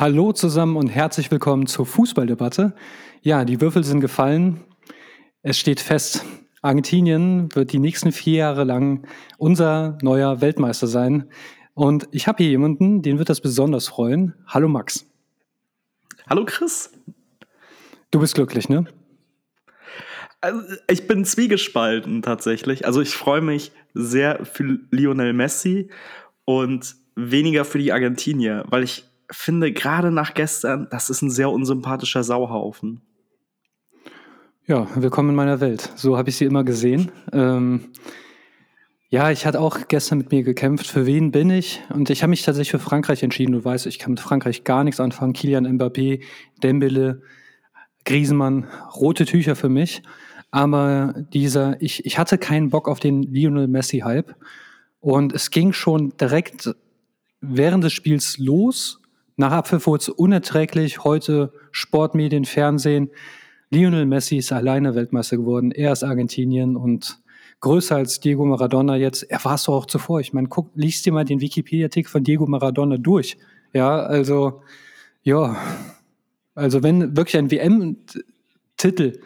Hallo zusammen und herzlich willkommen zur Fußballdebatte. Ja, die Würfel sind gefallen. Es steht fest, Argentinien wird die nächsten vier Jahre lang unser neuer Weltmeister sein. Und ich habe hier jemanden, den wird das besonders freuen. Hallo Max. Hallo Chris. Du bist glücklich, ne? Also, ich bin zwiegespalten tatsächlich. Also ich freue mich sehr für Lionel Messi und weniger für die Argentinier, weil ich finde, gerade nach gestern, das ist ein sehr unsympathischer Sauhaufen. Ja, willkommen in meiner Welt. So habe ich sie immer gesehen. Ähm, ja, ich hatte auch gestern mit mir gekämpft. Für wen bin ich? Und ich habe mich tatsächlich für Frankreich entschieden. Du weißt, ich kann mit Frankreich gar nichts anfangen. Kilian Mbappé, Dembele, Griezmann, rote Tücher für mich. Aber dieser, ich, ich hatte keinen Bock auf den Lionel Messi-Hype. Und es ging schon direkt während des Spiels los nach es unerträglich. Heute Sportmedien, Fernsehen. Lionel Messi ist alleine Weltmeister geworden. Er ist Argentinien und größer als Diego Maradona jetzt. Er war es doch auch zuvor. Ich meine, guck, liest dir mal den Wikipedia-Artikel von Diego Maradona durch. Ja, also, ja. Also, wenn wirklich ein WM-Titel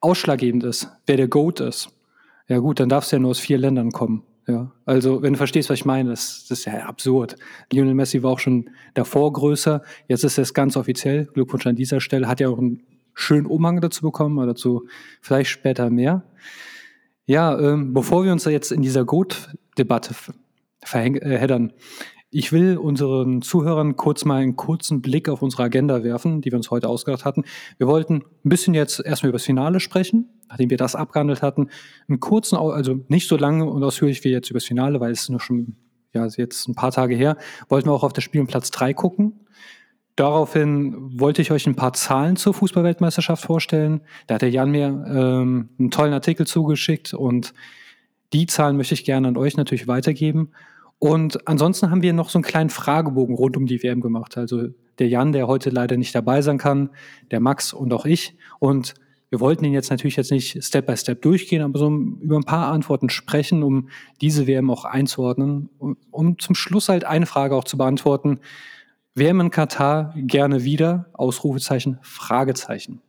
ausschlaggebend ist, wer der GOAT ist, ja gut, dann darf es ja nur aus vier Ländern kommen. Ja, also wenn du verstehst, was ich meine, das, das ist ja absurd. Lionel Messi war auch schon davor größer. Jetzt ist es ganz offiziell. Glückwunsch an dieser Stelle. Hat ja auch einen schönen Umhang dazu bekommen, aber dazu vielleicht später mehr. Ja, ähm, bevor wir uns jetzt in dieser Goat-Debatte verheddern, äh, ich will unseren Zuhörern kurz mal einen kurzen Blick auf unsere Agenda werfen, die wir uns heute ausgedacht hatten. Wir wollten ein bisschen jetzt erstmal über das Finale sprechen, nachdem wir das abgehandelt hatten. Einen kurzen, also nicht so lange und ausführlich wie jetzt über das Finale, weil es noch schon ja, jetzt ein paar Tage her, wollten wir auch auf das Spiel um Platz drei gucken. Daraufhin wollte ich euch ein paar Zahlen zur Fußballweltmeisterschaft vorstellen. Da hat der Jan mir ähm, einen tollen Artikel zugeschickt und die Zahlen möchte ich gerne an euch natürlich weitergeben. Und ansonsten haben wir noch so einen kleinen Fragebogen rund um die WM gemacht. Also der Jan, der heute leider nicht dabei sein kann, der Max und auch ich. Und wir wollten ihn jetzt natürlich jetzt nicht Step by Step durchgehen, aber so über ein paar Antworten sprechen, um diese WM auch einzuordnen, um, um zum Schluss halt eine Frage auch zu beantworten. WM in Katar gerne wieder? Ausrufezeichen, Fragezeichen.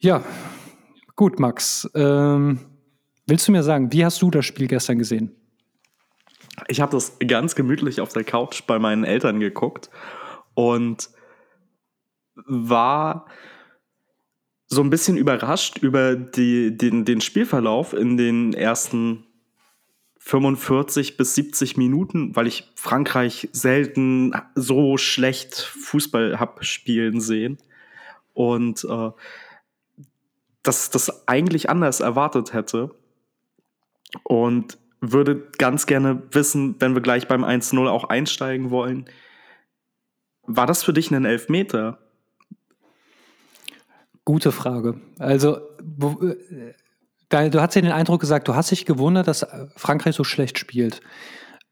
Ja, gut, Max. Ähm, willst du mir sagen, wie hast du das Spiel gestern gesehen? Ich habe das ganz gemütlich auf der Couch bei meinen Eltern geguckt und war so ein bisschen überrascht über die, den, den Spielverlauf in den ersten 45 bis 70 Minuten, weil ich Frankreich selten so schlecht Fußball hab spielen sehen und äh, das, das eigentlich anders erwartet hätte. Und würde ganz gerne wissen, wenn wir gleich beim 1-0 auch einsteigen wollen. War das für dich ein Elfmeter? Gute Frage. Also, äh, du hast ja den Eindruck gesagt, du hast dich gewundert, dass Frankreich so schlecht spielt.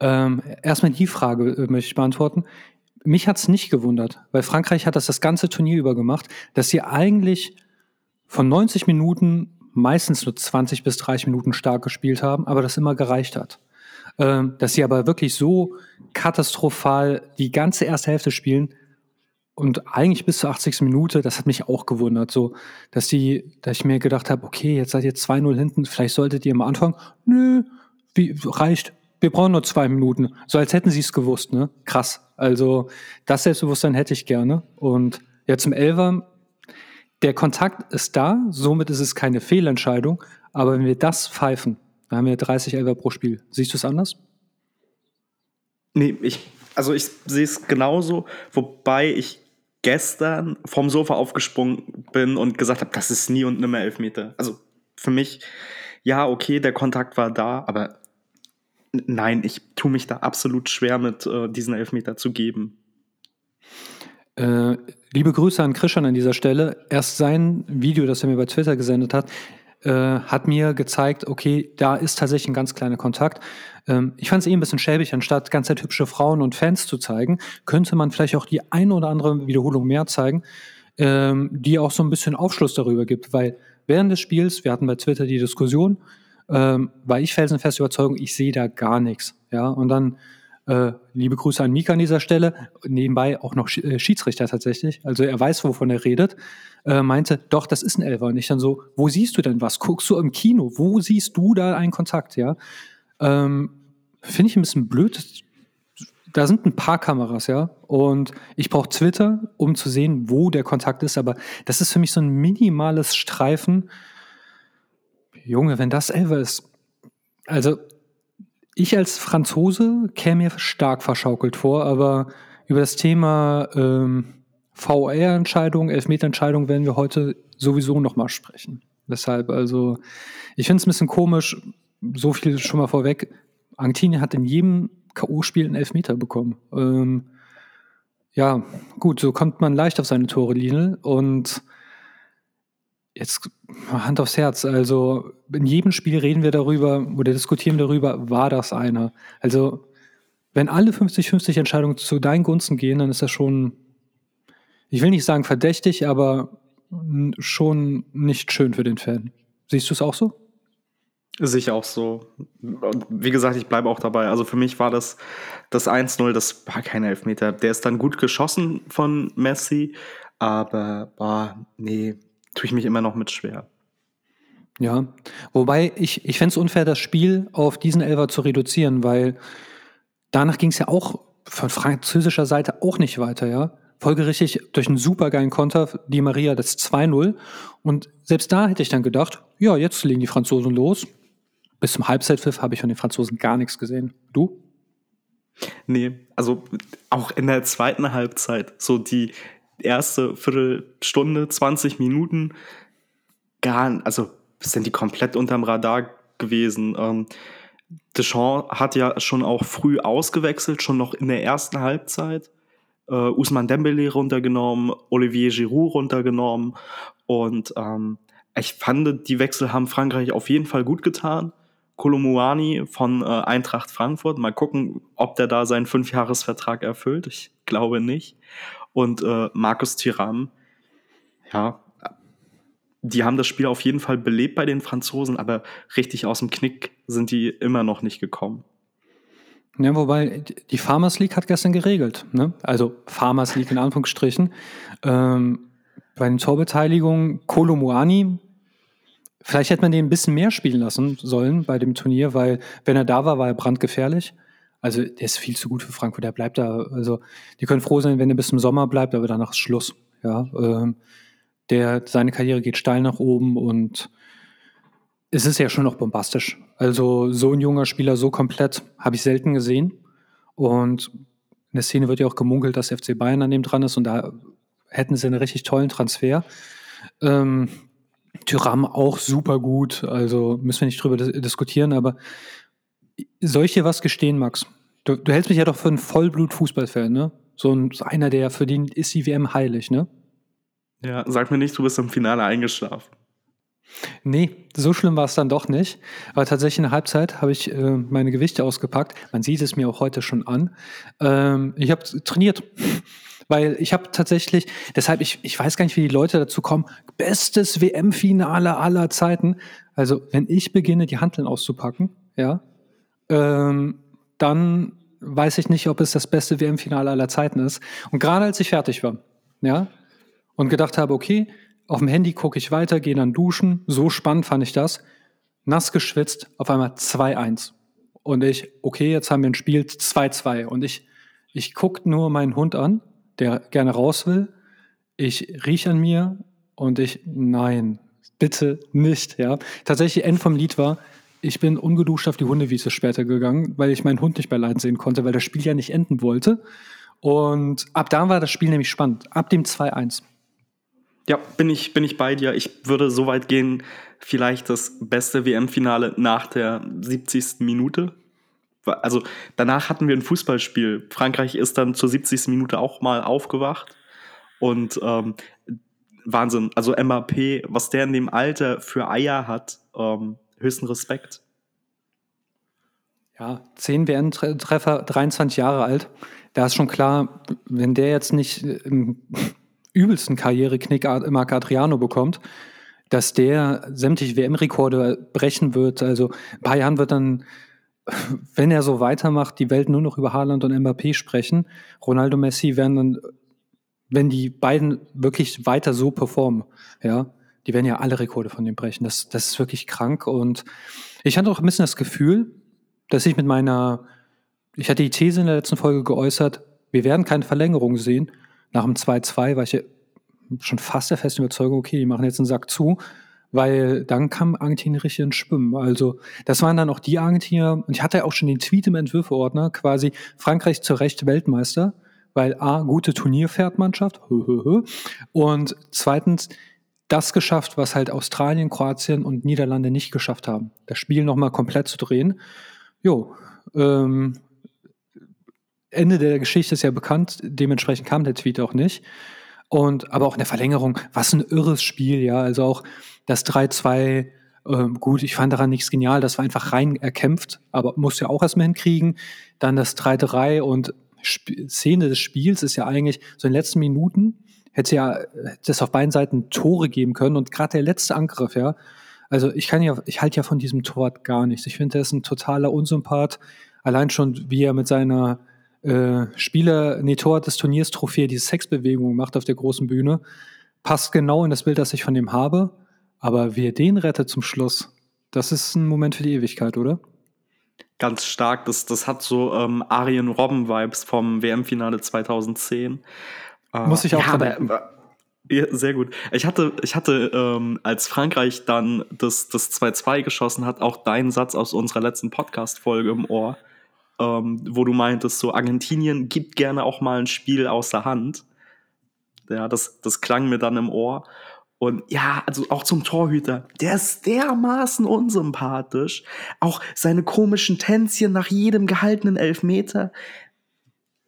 Ähm, erstmal die Frage äh, möchte ich beantworten. Mich hat es nicht gewundert, weil Frankreich hat das das ganze Turnier über gemacht, dass sie eigentlich von 90 Minuten meistens nur 20 bis 30 Minuten stark gespielt haben, aber das immer gereicht hat. Ähm, dass sie aber wirklich so katastrophal die ganze erste Hälfte spielen und eigentlich bis zur 80. Minute, das hat mich auch gewundert, so, dass die, dass ich mir gedacht habe, okay, jetzt seid ihr 2-0 hinten, vielleicht solltet ihr am Anfang, nö, wie, reicht, wir brauchen nur zwei Minuten. So als hätten sie es gewusst, ne? Krass. Also, das Selbstbewusstsein hätte ich gerne. Und ja, zum Elfer, der Kontakt ist da, somit ist es keine Fehlentscheidung. Aber wenn wir das pfeifen, dann haben wir 30 Elfer pro Spiel. Siehst du es anders? Nee, ich, also ich sehe es genauso, wobei ich gestern vom Sofa aufgesprungen bin und gesagt habe, das ist nie und nimmer Elfmeter. Also für mich, ja, okay, der Kontakt war da, aber nein, ich tue mich da absolut schwer mit, äh, diesen Elfmeter zu geben. Äh, liebe Grüße an Christian an dieser Stelle. Erst sein Video, das er mir bei Twitter gesendet hat, äh, hat mir gezeigt, okay, da ist tatsächlich ein ganz kleiner Kontakt. Ähm, ich fand es eh ein bisschen schäbig, anstatt ganz Zeit hübsche Frauen und Fans zu zeigen, könnte man vielleicht auch die eine oder andere Wiederholung mehr zeigen, ähm, die auch so ein bisschen Aufschluss darüber gibt, weil während des Spiels, wir hatten bei Twitter die Diskussion, ähm, war ich felsenfest Überzeugung, ich sehe da gar nichts. Ja, und dann Äh, liebe Grüße an Mika an dieser Stelle. Nebenbei auch noch äh, Schiedsrichter tatsächlich. Also er weiß, wovon er redet. Äh, meinte, doch, das ist ein Elfer. Und ich dann so, wo siehst du denn was? Guckst du im Kino? Wo siehst du da einen Kontakt? Ja. Ähm, Finde ich ein bisschen blöd. Da sind ein paar Kameras, ja. Und ich brauche Twitter, um zu sehen, wo der Kontakt ist. Aber das ist für mich so ein minimales Streifen. Junge, wenn das Elfer ist. Also ich als Franzose käme mir stark verschaukelt vor, aber über das Thema ähm, VR-Entscheidung, Elfmeter-Entscheidung werden wir heute sowieso nochmal sprechen. Deshalb, also, ich finde es ein bisschen komisch, so viel schon mal vorweg. Argentinien hat in jedem K.O.-Spiel einen Elfmeter bekommen. Ähm, ja, gut, so kommt man leicht auf seine Tore, Linel. Und jetzt Hand aufs Herz. Also in jedem Spiel reden wir darüber oder diskutieren darüber, war das einer. Also wenn alle 50-50 Entscheidungen zu deinen Gunsten gehen, dann ist das schon, ich will nicht sagen verdächtig, aber schon nicht schön für den Fan. Siehst du es auch so? Sehe ich auch so. Wie gesagt, ich bleibe auch dabei. Also für mich war das das 1-0, das war kein Elfmeter. Der ist dann gut geschossen von Messi, aber boah, nee, tue ich mich immer noch mit schwer. Ja, wobei ich, ich fände es unfair, das Spiel auf diesen Elfer zu reduzieren, weil danach ging es ja auch von französischer Seite auch nicht weiter, ja. Folgerichtig durch einen supergeilen Konter, die Maria das 2-0. Und selbst da hätte ich dann gedacht, ja, jetzt legen die Franzosen los. Bis zum Halbzeitpfiff habe ich von den Franzosen gar nichts gesehen. Du? Nee, also auch in der zweiten Halbzeit, so die erste Viertelstunde, 20 Minuten, gar, also sind die komplett unterm Radar gewesen. Ähm, Deschamps hat ja schon auch früh ausgewechselt, schon noch in der ersten Halbzeit. Äh, Usman Dembele runtergenommen, Olivier Giroud runtergenommen. Und ähm, ich fand, die Wechsel haben Frankreich auf jeden Fall gut getan. Kolomuani von äh, Eintracht Frankfurt. Mal gucken, ob der da seinen Fünfjahresvertrag erfüllt. Ich glaube nicht. Und äh, Markus Thuram, ja, die haben das Spiel auf jeden Fall belebt bei den Franzosen, aber richtig aus dem Knick sind die immer noch nicht gekommen. Ja, wobei die Farmers League hat gestern geregelt, ne? Also Farmers League in Anführungsstrichen. Ähm, bei den Torbeteiligungen Kolomuani, vielleicht hätte man den ein bisschen mehr spielen lassen sollen bei dem Turnier, weil wenn er da war, war er brandgefährlich. Also der ist viel zu gut für Frankfurt, der bleibt da. Also die können froh sein, wenn er bis zum Sommer bleibt, aber danach ist Schluss. Ja, ähm, der, seine Karriere geht steil nach oben und es ist ja schon noch bombastisch. Also so ein junger Spieler so komplett habe ich selten gesehen. Und in der Szene wird ja auch gemunkelt, dass FC Bayern an dem dran ist und da hätten sie einen richtig tollen Transfer. Ähm, Tyram auch super gut, also müssen wir nicht drüber diskutieren, aber soll ich dir was gestehen, Max? Du, du hältst mich ja doch für einen Vollblut-Fußballfan, ne? So, ein, so einer, der für den ist die WM heilig, ne? Ja, sag mir nicht, du bist im Finale eingeschlafen. Nee, so schlimm war es dann doch nicht. Aber tatsächlich in der Halbzeit habe ich äh, meine Gewichte ausgepackt. Man sieht es mir auch heute schon an. Ähm, ich habe trainiert. Weil ich habe tatsächlich, deshalb, ich, ich weiß gar nicht, wie die Leute dazu kommen, bestes WM-Finale aller Zeiten. Also, wenn ich beginne, die Handeln auszupacken, ja, ähm, dann weiß ich nicht, ob es das beste WM-Finale aller Zeiten ist. Und gerade als ich fertig war, ja, und gedacht habe, okay, auf dem Handy gucke ich weiter, gehe dann duschen. So spannend fand ich das. Nass geschwitzt, auf einmal 2-1. Und ich, okay, jetzt haben wir ein Spiel 2-2. Und ich, ich gucke nur meinen Hund an, der gerne raus will. Ich rieche an mir und ich, nein, bitte nicht. Ja. Tatsächlich, End vom Lied war, ich bin ungeduscht auf die Hundewiese später gegangen, weil ich meinen Hund nicht mehr leiden sehen konnte, weil das Spiel ja nicht enden wollte. Und ab da war das Spiel nämlich spannend. Ab dem 2-1. Ja, bin ich, bin ich bei dir. Ich würde so weit gehen, vielleicht das beste WM-Finale nach der 70. Minute. Also danach hatten wir ein Fußballspiel. Frankreich ist dann zur 70. Minute auch mal aufgewacht. Und ähm, Wahnsinn. Also MAP, was der in dem Alter für Eier hat, ähm, höchsten Respekt. Ja, 10 WM-Treffer, 23 Jahre alt. Da ist schon klar, wenn der jetzt nicht im übelsten Karriereknick Marc Adriano bekommt, dass der sämtliche WM-Rekorde brechen wird. Also ein paar Jahren wird dann wenn er so weitermacht, die Welt nur noch über Haaland und Mbappé sprechen. Ronaldo Messi werden dann, wenn die beiden wirklich weiter so performen, ja, die werden ja alle Rekorde von dem brechen. Das, das ist wirklich krank. Und ich hatte auch ein bisschen das Gefühl, dass ich mit meiner, ich hatte die These in der letzten Folge geäußert, wir werden keine Verlängerung sehen. Nach dem 2-2 war ich ja schon fast der festen Überzeugung, okay, die machen jetzt einen Sack zu, weil dann kam Argentinien richtig ins Schwimmen. Also das waren dann auch die Argentinier, und ich hatte ja auch schon den Tweet im Entwürfeordner, quasi Frankreich zu Recht Weltmeister, weil A, gute Turnierpferdmannschaft, und zweitens, das geschafft, was halt Australien, Kroatien und Niederlande nicht geschafft haben. Das Spiel nochmal komplett zu drehen. Jo, ähm, Ende der Geschichte ist ja bekannt, dementsprechend kam der Tweet auch nicht. Und aber auch in der Verlängerung, was ein irres Spiel, ja. Also auch das 3-2, ähm, gut, ich fand daran nichts genial, das war einfach rein erkämpft, aber muss ja auch erstmal hinkriegen. Dann das 3-3 und Sp Szene des Spiels ist ja eigentlich so in den letzten Minuten hätte ja hätte es auf beiden Seiten Tore geben können und gerade der letzte Angriff, ja. Also ich kann ja, ich halte ja von diesem Torwart gar nichts. Ich finde, er ist ein totaler Unsympath. Allein schon, wie er mit seiner äh, Spieler, nee, Torwart des Turniers Trophäe, diese Sexbewegung macht auf der großen Bühne, passt genau in das Bild, das ich von ihm habe. Aber wie er den rettet zum Schluss, das ist ein Moment für die Ewigkeit, oder? Ganz stark. Das, das hat so ähm, Arjen Robben-Vibes vom WM-Finale 2010. Muss ich auch ja, aber, ja, sehr gut. Ich hatte, ich hatte ähm, als Frankreich dann das, das 2-2 geschossen hat, auch deinen Satz aus unserer letzten Podcast-Folge im Ohr, ähm, wo du meintest, so Argentinien gibt gerne auch mal ein Spiel außer Hand. Ja, das, das klang mir dann im Ohr. Und ja, also auch zum Torhüter, der ist dermaßen unsympathisch. Auch seine komischen Tänzchen nach jedem gehaltenen Elfmeter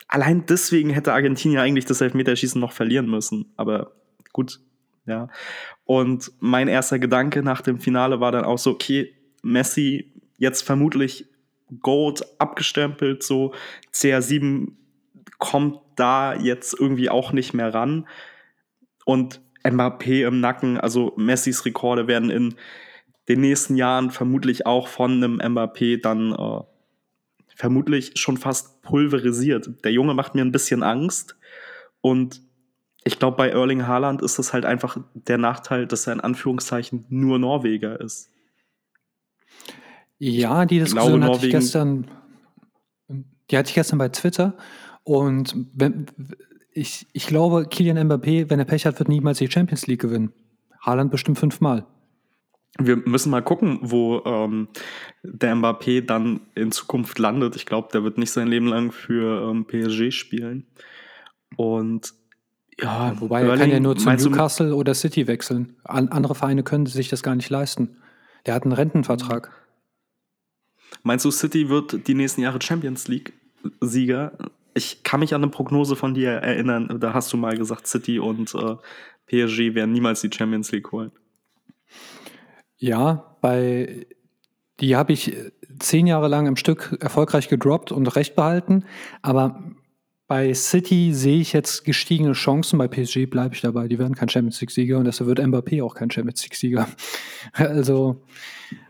allein deswegen hätte Argentinien eigentlich das Elfmeterschießen noch verlieren müssen. Aber gut, ja. Und mein erster Gedanke nach dem Finale war dann auch so, okay, Messi jetzt vermutlich Gold abgestempelt, so CR7 kommt da jetzt irgendwie auch nicht mehr ran. Und Mbappé im Nacken, also Messis Rekorde werden in den nächsten Jahren vermutlich auch von einem Mbappé dann äh, vermutlich schon fast pulverisiert. Der Junge macht mir ein bisschen Angst und ich glaube, bei Erling Haaland ist das halt einfach der Nachteil, dass er in Anführungszeichen nur Norweger ist. Ja, die Diskussion glaube, hatte ich gestern, die hatte ich gestern bei Twitter und wenn, ich, ich glaube, Kilian Mbappé, wenn er Pech hat, wird niemals die Champions League gewinnen. Haaland bestimmt fünfmal wir müssen mal gucken, wo ähm, der Mbappé dann in Zukunft landet. Ich glaube, der wird nicht sein Leben lang für ähm, PSG spielen. Und ja, wobei Erling, er kann ja nur zu Newcastle oder City wechseln. An, andere Vereine können sich das gar nicht leisten. Der hat einen Rentenvertrag. Meinst du, City wird die nächsten Jahre Champions League Sieger? Ich kann mich an eine Prognose von dir erinnern. Da hast du mal gesagt, City und äh, PSG werden niemals die Champions League holen. Ja, bei die habe ich zehn Jahre lang im Stück erfolgreich gedroppt und recht behalten. Aber bei City sehe ich jetzt gestiegene Chancen. Bei PSG bleibe ich dabei. Die werden kein Champions League-Sieger und deshalb wird Mbappé auch kein Champions League-Sieger. Also,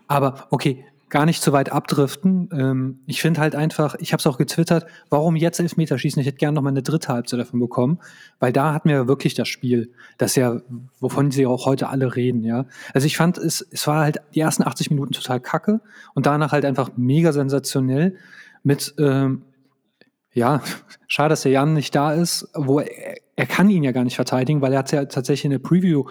aber okay, gar nicht zu weit abdriften. Ähm, ich finde halt einfach, ich habe es auch getwittert, warum jetzt Elfmeterschießen? Ich hätte gerne noch mal eine dritte Halbzeit davon bekommen, weil da hatten wir wirklich das Spiel, das ja, wovon sie auch heute alle reden, ja. Also ich fand, es, es war halt die ersten 80 Minuten total kacke und danach halt einfach mega sensationell mit, ähm, ja, schade, dass der Jan nicht da ist, wo er, er kann ihn ja gar nicht verteidigen, weil er hat ja tatsächlich in der Preview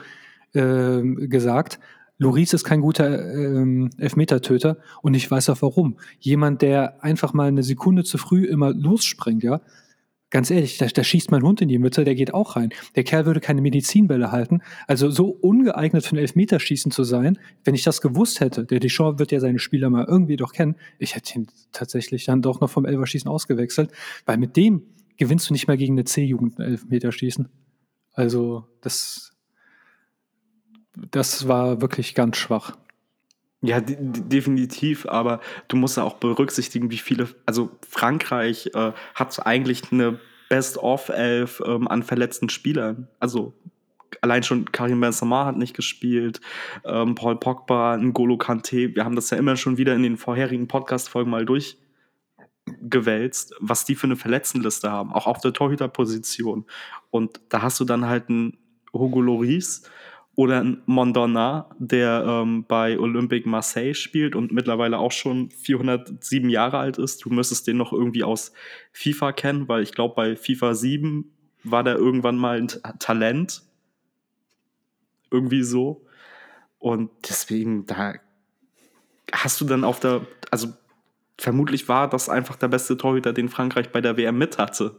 äh, gesagt, Loris ist kein guter ähm, Elfmetertöter und ich weiß auch warum. Jemand, der einfach mal eine Sekunde zu früh immer losspringt, ja. Ganz ehrlich, da, da schießt mein Hund in die Mitte, der geht auch rein. Der Kerl würde keine Medizinbälle halten. Also so ungeeignet für ein Elfmeterschießen zu sein, wenn ich das gewusst hätte, der Deschamps wird ja seine Spieler mal irgendwie doch kennen, ich hätte ihn tatsächlich dann doch noch vom Elferschießen ausgewechselt, weil mit dem gewinnst du nicht mehr gegen eine C-Jugend Elfmeterschießen. Also das das war wirklich ganz schwach. Ja, definitiv, aber du musst ja auch berücksichtigen, wie viele, also Frankreich äh, hat eigentlich eine Best-of-Elf ähm, an verletzten Spielern. Also allein schon Karim Benzema hat nicht gespielt, ähm, Paul Pogba, N'Golo Kante, wir haben das ja immer schon wieder in den vorherigen Podcast-Folgen mal durchgewälzt, was die für eine Verletztenliste haben, auch auf der Torhüterposition. Und da hast du dann halt einen Hugo Loris oder einen Mondona, der ähm, bei Olympique Marseille spielt und mittlerweile auch schon 407 Jahre alt ist. Du müsstest den noch irgendwie aus FIFA kennen, weil ich glaube, bei FIFA 7 war der irgendwann mal ein Talent irgendwie so. Und deswegen, da hast du dann auf der, also vermutlich war das einfach der beste Torhüter, den Frankreich bei der WM mit hatte.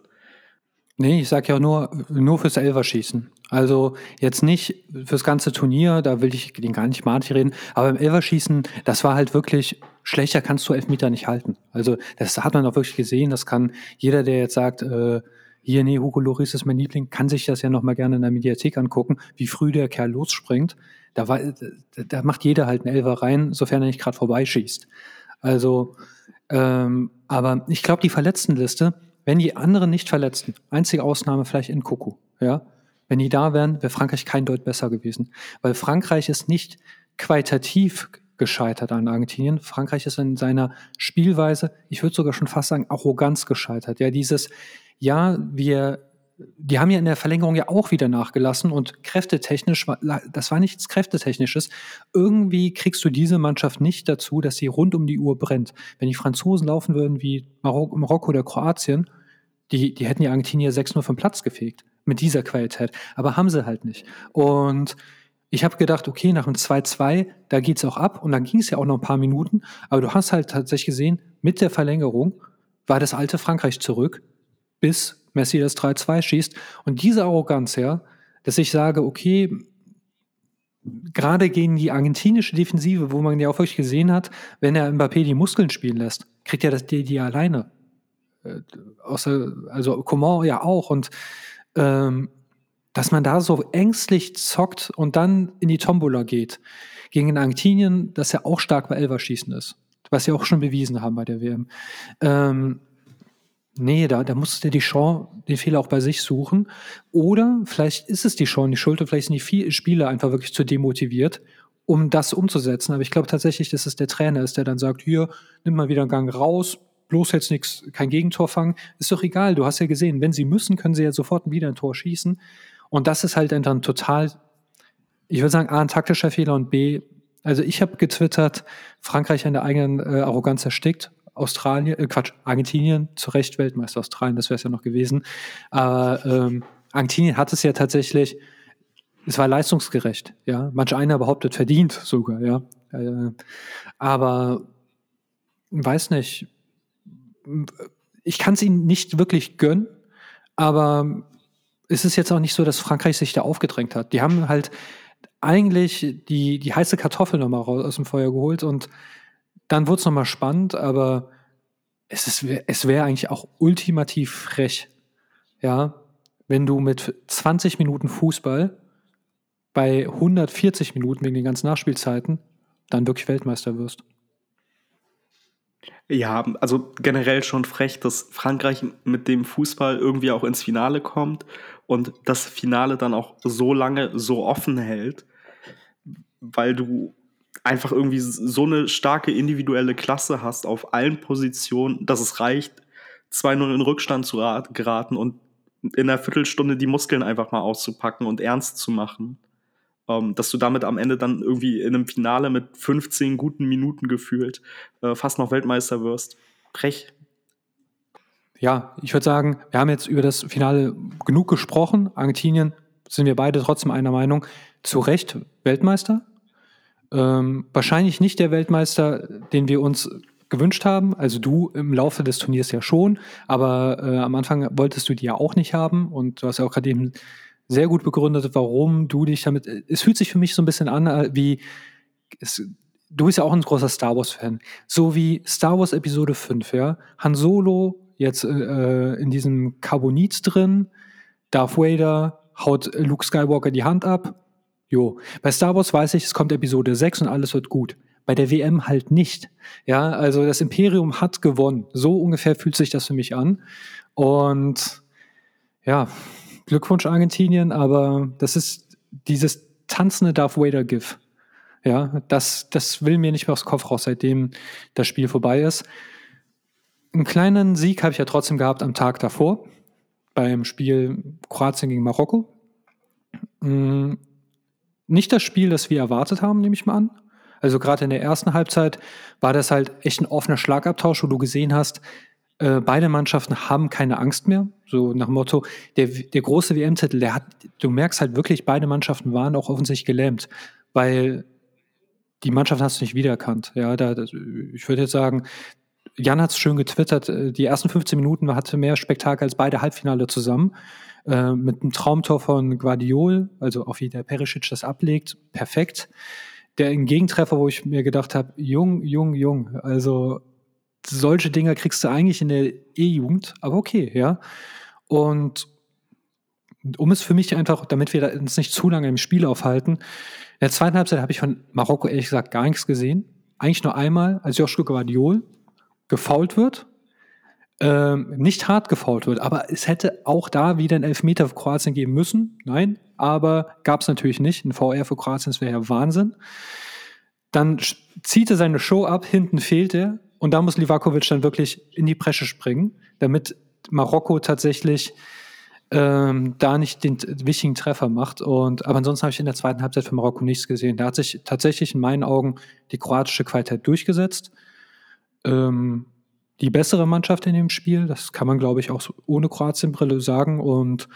Nee, ich sag ja nur, nur fürs Elverschießen. Also jetzt nicht fürs ganze Turnier, da will ich den gar nicht malig reden, aber im Elverschießen, das war halt wirklich, schlechter kannst du Elfmeter nicht halten. Also das hat man auch wirklich gesehen, das kann jeder, der jetzt sagt, äh, hier, nee, Hugo Loris ist mein Liebling, kann sich das ja nochmal gerne in der Mediathek angucken, wie früh der Kerl losspringt. Da, war, da macht jeder halt einen Elfer rein, sofern er nicht gerade vorbeischießt. Also, ähm, aber ich glaube, die Verletztenliste, wenn die anderen nicht verletzten, einzige Ausnahme vielleicht in Coco, ja, wenn die da wären, wäre Frankreich kein Deut besser gewesen. Weil Frankreich ist nicht qualitativ gescheitert an Argentinien. Frankreich ist in seiner Spielweise, ich würde sogar schon fast sagen, Arroganz gescheitert. Ja, dieses, ja, wir, die haben ja in der Verlängerung ja auch wieder nachgelassen und kräftetechnisch, das war nichts kräftetechnisches. Irgendwie kriegst du diese Mannschaft nicht dazu, dass sie rund um die Uhr brennt. Wenn die Franzosen laufen würden wie Marokko oder Kroatien, die, die hätten die Argentinier 6-0 vom Platz gefegt mit dieser Qualität. Aber haben sie halt nicht. Und ich habe gedacht, okay, nach dem 2-2, da geht's auch ab. Und dann ging es ja auch noch ein paar Minuten. Aber du hast halt tatsächlich gesehen, mit der Verlängerung war das alte Frankreich zurück bis Messi das 3-2 schießt. Und diese Arroganz, ja, dass ich sage, okay, gerade gegen die argentinische Defensive, wo man ja auch wirklich gesehen hat, wenn er Mbappé die Muskeln spielen lässt, kriegt er das die, die alleine. Äh, außer, also Coman ja auch. Und ähm, dass man da so ängstlich zockt und dann in die Tombola geht. Gegen Argentinien, das ja auch stark bei Elverschießen ist. Was sie auch schon bewiesen haben bei der WM. Ähm, Nee, da, da musst du die Chance, den Fehler auch bei sich suchen. Oder vielleicht ist es die Chance, die Schuld, vielleicht sind die Spieler einfach wirklich zu demotiviert, um das umzusetzen. Aber ich glaube tatsächlich, dass es der Trainer ist, der dann sagt, hier, nimm mal wieder einen Gang raus, bloß jetzt nichts, kein Gegentor fangen. Ist doch egal, du hast ja gesehen, wenn sie müssen, können sie ja sofort wieder ein Tor schießen. Und das ist halt dann total, ich würde sagen, A, ein taktischer Fehler und B, also ich habe getwittert, Frankreich an der eigenen äh, Arroganz erstickt Australien, äh Quatsch, Argentinien, zu Recht Weltmeister Australien, das wäre es ja noch gewesen. Aber ähm, Argentinien hat es ja tatsächlich, es war leistungsgerecht, ja. Manch einer behauptet verdient sogar, ja. Äh, aber weiß nicht, ich kann es ihnen nicht wirklich gönnen, aber es ist jetzt auch nicht so, dass Frankreich sich da aufgedrängt hat. Die haben halt eigentlich die, die heiße Kartoffel nochmal raus aus dem Feuer geholt und dann wurde es nochmal spannend, aber es, es wäre eigentlich auch ultimativ frech, ja, wenn du mit 20 Minuten Fußball bei 140 Minuten wegen den ganzen Nachspielzeiten dann wirklich Weltmeister wirst. Ja, also generell schon frech, dass Frankreich mit dem Fußball irgendwie auch ins Finale kommt und das Finale dann auch so lange so offen hält, weil du einfach irgendwie so eine starke individuelle Klasse hast auf allen Positionen, dass es reicht, 2-0 in Rückstand zu geraten und in einer Viertelstunde die Muskeln einfach mal auszupacken und ernst zu machen. Ähm, dass du damit am Ende dann irgendwie in einem Finale mit 15 guten Minuten gefühlt äh, fast noch Weltmeister wirst. Brech. Ja, ich würde sagen, wir haben jetzt über das Finale genug gesprochen. Argentinien sind wir beide trotzdem einer Meinung. Zu Recht Weltmeister. Ähm, wahrscheinlich nicht der Weltmeister, den wir uns gewünscht haben. Also du im Laufe des Turniers ja schon, aber äh, am Anfang wolltest du die ja auch nicht haben und du hast ja auch gerade eben sehr gut begründet, warum du dich damit. Es fühlt sich für mich so ein bisschen an, äh, wie es, du bist ja auch ein großer Star Wars-Fan. So wie Star Wars Episode 5, ja. Han Solo jetzt äh, in diesem Carbonit drin, Darth Vader haut Luke Skywalker die Hand ab, Jo, bei Star Wars weiß ich, es kommt Episode 6 und alles wird gut. Bei der WM halt nicht. Ja, also das Imperium hat gewonnen. So ungefähr fühlt sich das für mich an. Und ja, Glückwunsch Argentinien, aber das ist dieses tanzende Darth Vader GIF. Ja, das, das will mir nicht mehr aus Kopf raus, seitdem das Spiel vorbei ist. Einen kleinen Sieg habe ich ja trotzdem gehabt am Tag davor beim Spiel Kroatien gegen Marokko. Nicht das Spiel, das wir erwartet haben, nehme ich mal an. Also gerade in der ersten Halbzeit war das halt echt ein offener Schlagabtausch, wo du gesehen hast, äh, beide Mannschaften haben keine Angst mehr. So nach dem Motto, der, der große WM-Titel, der hat, du merkst halt wirklich, beide Mannschaften waren auch offensichtlich gelähmt, weil die Mannschaft hast du nicht wiedererkannt. Ja, da, ich würde jetzt sagen, Jan hat es schön getwittert, äh, die ersten 15 Minuten hatte mehr Spektakel als beide Halbfinale zusammen. Äh, mit einem Traumtor von Guardiol, also auch wie der Perisic das ablegt, perfekt. Der Gegentreffer, wo ich mir gedacht habe, jung, jung, jung. Also solche Dinger kriegst du eigentlich in der E-Jugend, aber okay, ja. Und um es für mich einfach, damit wir uns nicht zu lange im Spiel aufhalten, in der zweiten Halbzeit habe ich von Marokko ehrlich gesagt gar nichts gesehen. Eigentlich nur einmal, als Joshua Guardiol gefault wird. Ähm, nicht hart gefault wird, aber es hätte auch da wieder einen Elfmeter für Kroatien geben müssen. Nein, aber gab es natürlich nicht. Ein VR für Kroatien, das wäre ja Wahnsinn. Dann zieht er seine Show ab, hinten fehlt er. Und da muss Livakovic dann wirklich in die Presche springen, damit Marokko tatsächlich ähm, da nicht den wichtigen Treffer macht. Und, aber ansonsten habe ich in der zweiten Halbzeit für Marokko nichts gesehen. Da hat sich tatsächlich in meinen Augen die kroatische Qualität durchgesetzt ähm, die bessere Mannschaft in dem Spiel. Das kann man, glaube ich, auch ohne Kroatien-Brille sagen. Und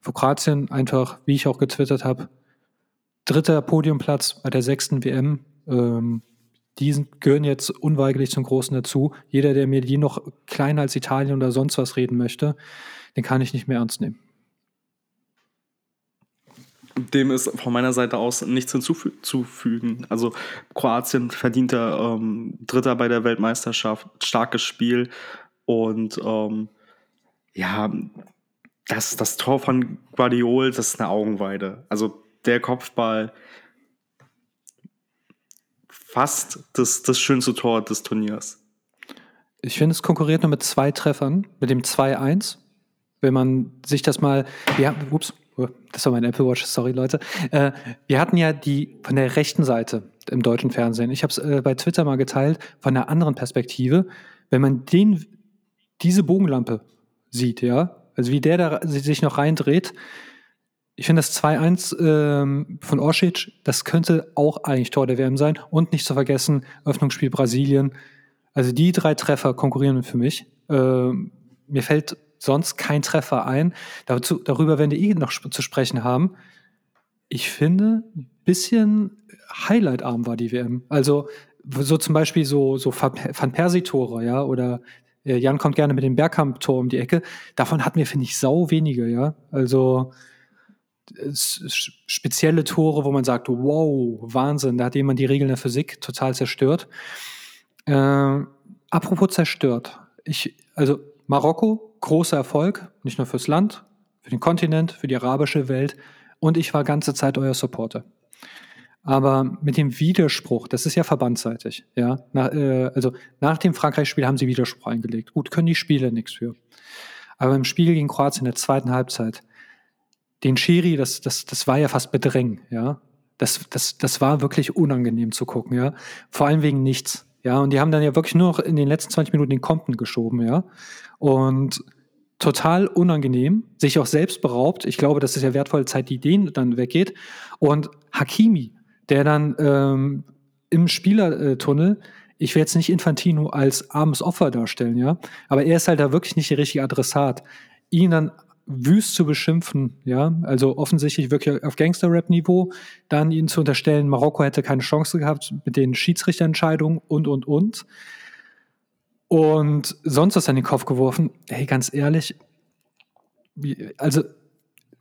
für Kroatien einfach, wie ich auch getwittert habe, dritter Podiumplatz bei der sechsten WM. Ähm, die gehören jetzt unweigerlich zum Großen dazu. Jeder, der mir die noch kleiner als Italien oder sonst was reden möchte, den kann ich nicht mehr ernst nehmen. Dem ist von meiner Seite aus nichts hinzuzufügen. Also Kroatien verdienter ähm, Dritter bei der Weltmeisterschaft, starkes Spiel und ähm, ja, das, das Tor von Guardiol, das ist eine Augenweide. Also der Kopfball fast das, das schönste Tor des Turniers. Ich finde, es konkurriert nur mit zwei Treffern, mit dem 2-1. Wenn man sich das mal, ja, ups, das war mein Apple Watch, sorry Leute. Äh, wir hatten ja die von der rechten Seite im deutschen Fernsehen. Ich habe es äh, bei Twitter mal geteilt, von einer anderen Perspektive. Wenn man den, diese Bogenlampe sieht, ja, also wie der da sich noch reindreht, ich finde das 2-1 ähm, von Orsic, das könnte auch eigentlich Tor der WM sein. Und nicht zu vergessen, Öffnungsspiel Brasilien. Also die drei Treffer konkurrieren für mich. Ähm, mir fällt sonst kein Treffer ein. Dazu, darüber werden wir eh noch zu sprechen haben. Ich finde, ein bisschen highlightarm war die WM. Also so zum Beispiel so, so Van Persie-Tore, ja, oder äh, Jan kommt gerne mit dem Bergkamp-Tor um die Ecke. Davon hatten wir, finde ich, sau wenige, ja. Also spezielle Tore, wo man sagt, wow, Wahnsinn, da hat jemand die Regeln der Physik total zerstört. Äh, apropos zerstört. Ich, also Marokko, großer Erfolg, nicht nur fürs Land, für den Kontinent, für die arabische Welt. Und ich war ganze Zeit euer Supporter. Aber mit dem Widerspruch, das ist ja verbandseitig, ja. Nach, äh, also nach dem Frankreich-Spiel haben sie Widerspruch eingelegt. Gut, können die Spieler nichts für. Aber im Spiel gegen Kroatien in der zweiten Halbzeit, den Schiri, das, das, das war ja fast Bedrängen, ja. Das, das, das war wirklich unangenehm zu gucken, ja. Vor allem wegen nichts. Ja, und die haben dann ja wirklich nur noch in den letzten 20 Minuten den Compton geschoben, ja. Und total unangenehm, sich auch selbst beraubt. Ich glaube, das ist ja wertvolle Zeit, die denen dann weggeht. Und Hakimi, der dann ähm, im Spielertunnel, ich will jetzt nicht Infantino als armes Opfer darstellen, ja, aber er ist halt da wirklich nicht der richtige Adressat. Ihn dann wüst zu beschimpfen, ja, also offensichtlich wirklich auf Gangster-Rap-Niveau, dann ihnen zu unterstellen, Marokko hätte keine Chance gehabt mit den Schiedsrichterentscheidungen und, und, und. Und sonst was an den Kopf geworfen. Hey, ganz ehrlich, also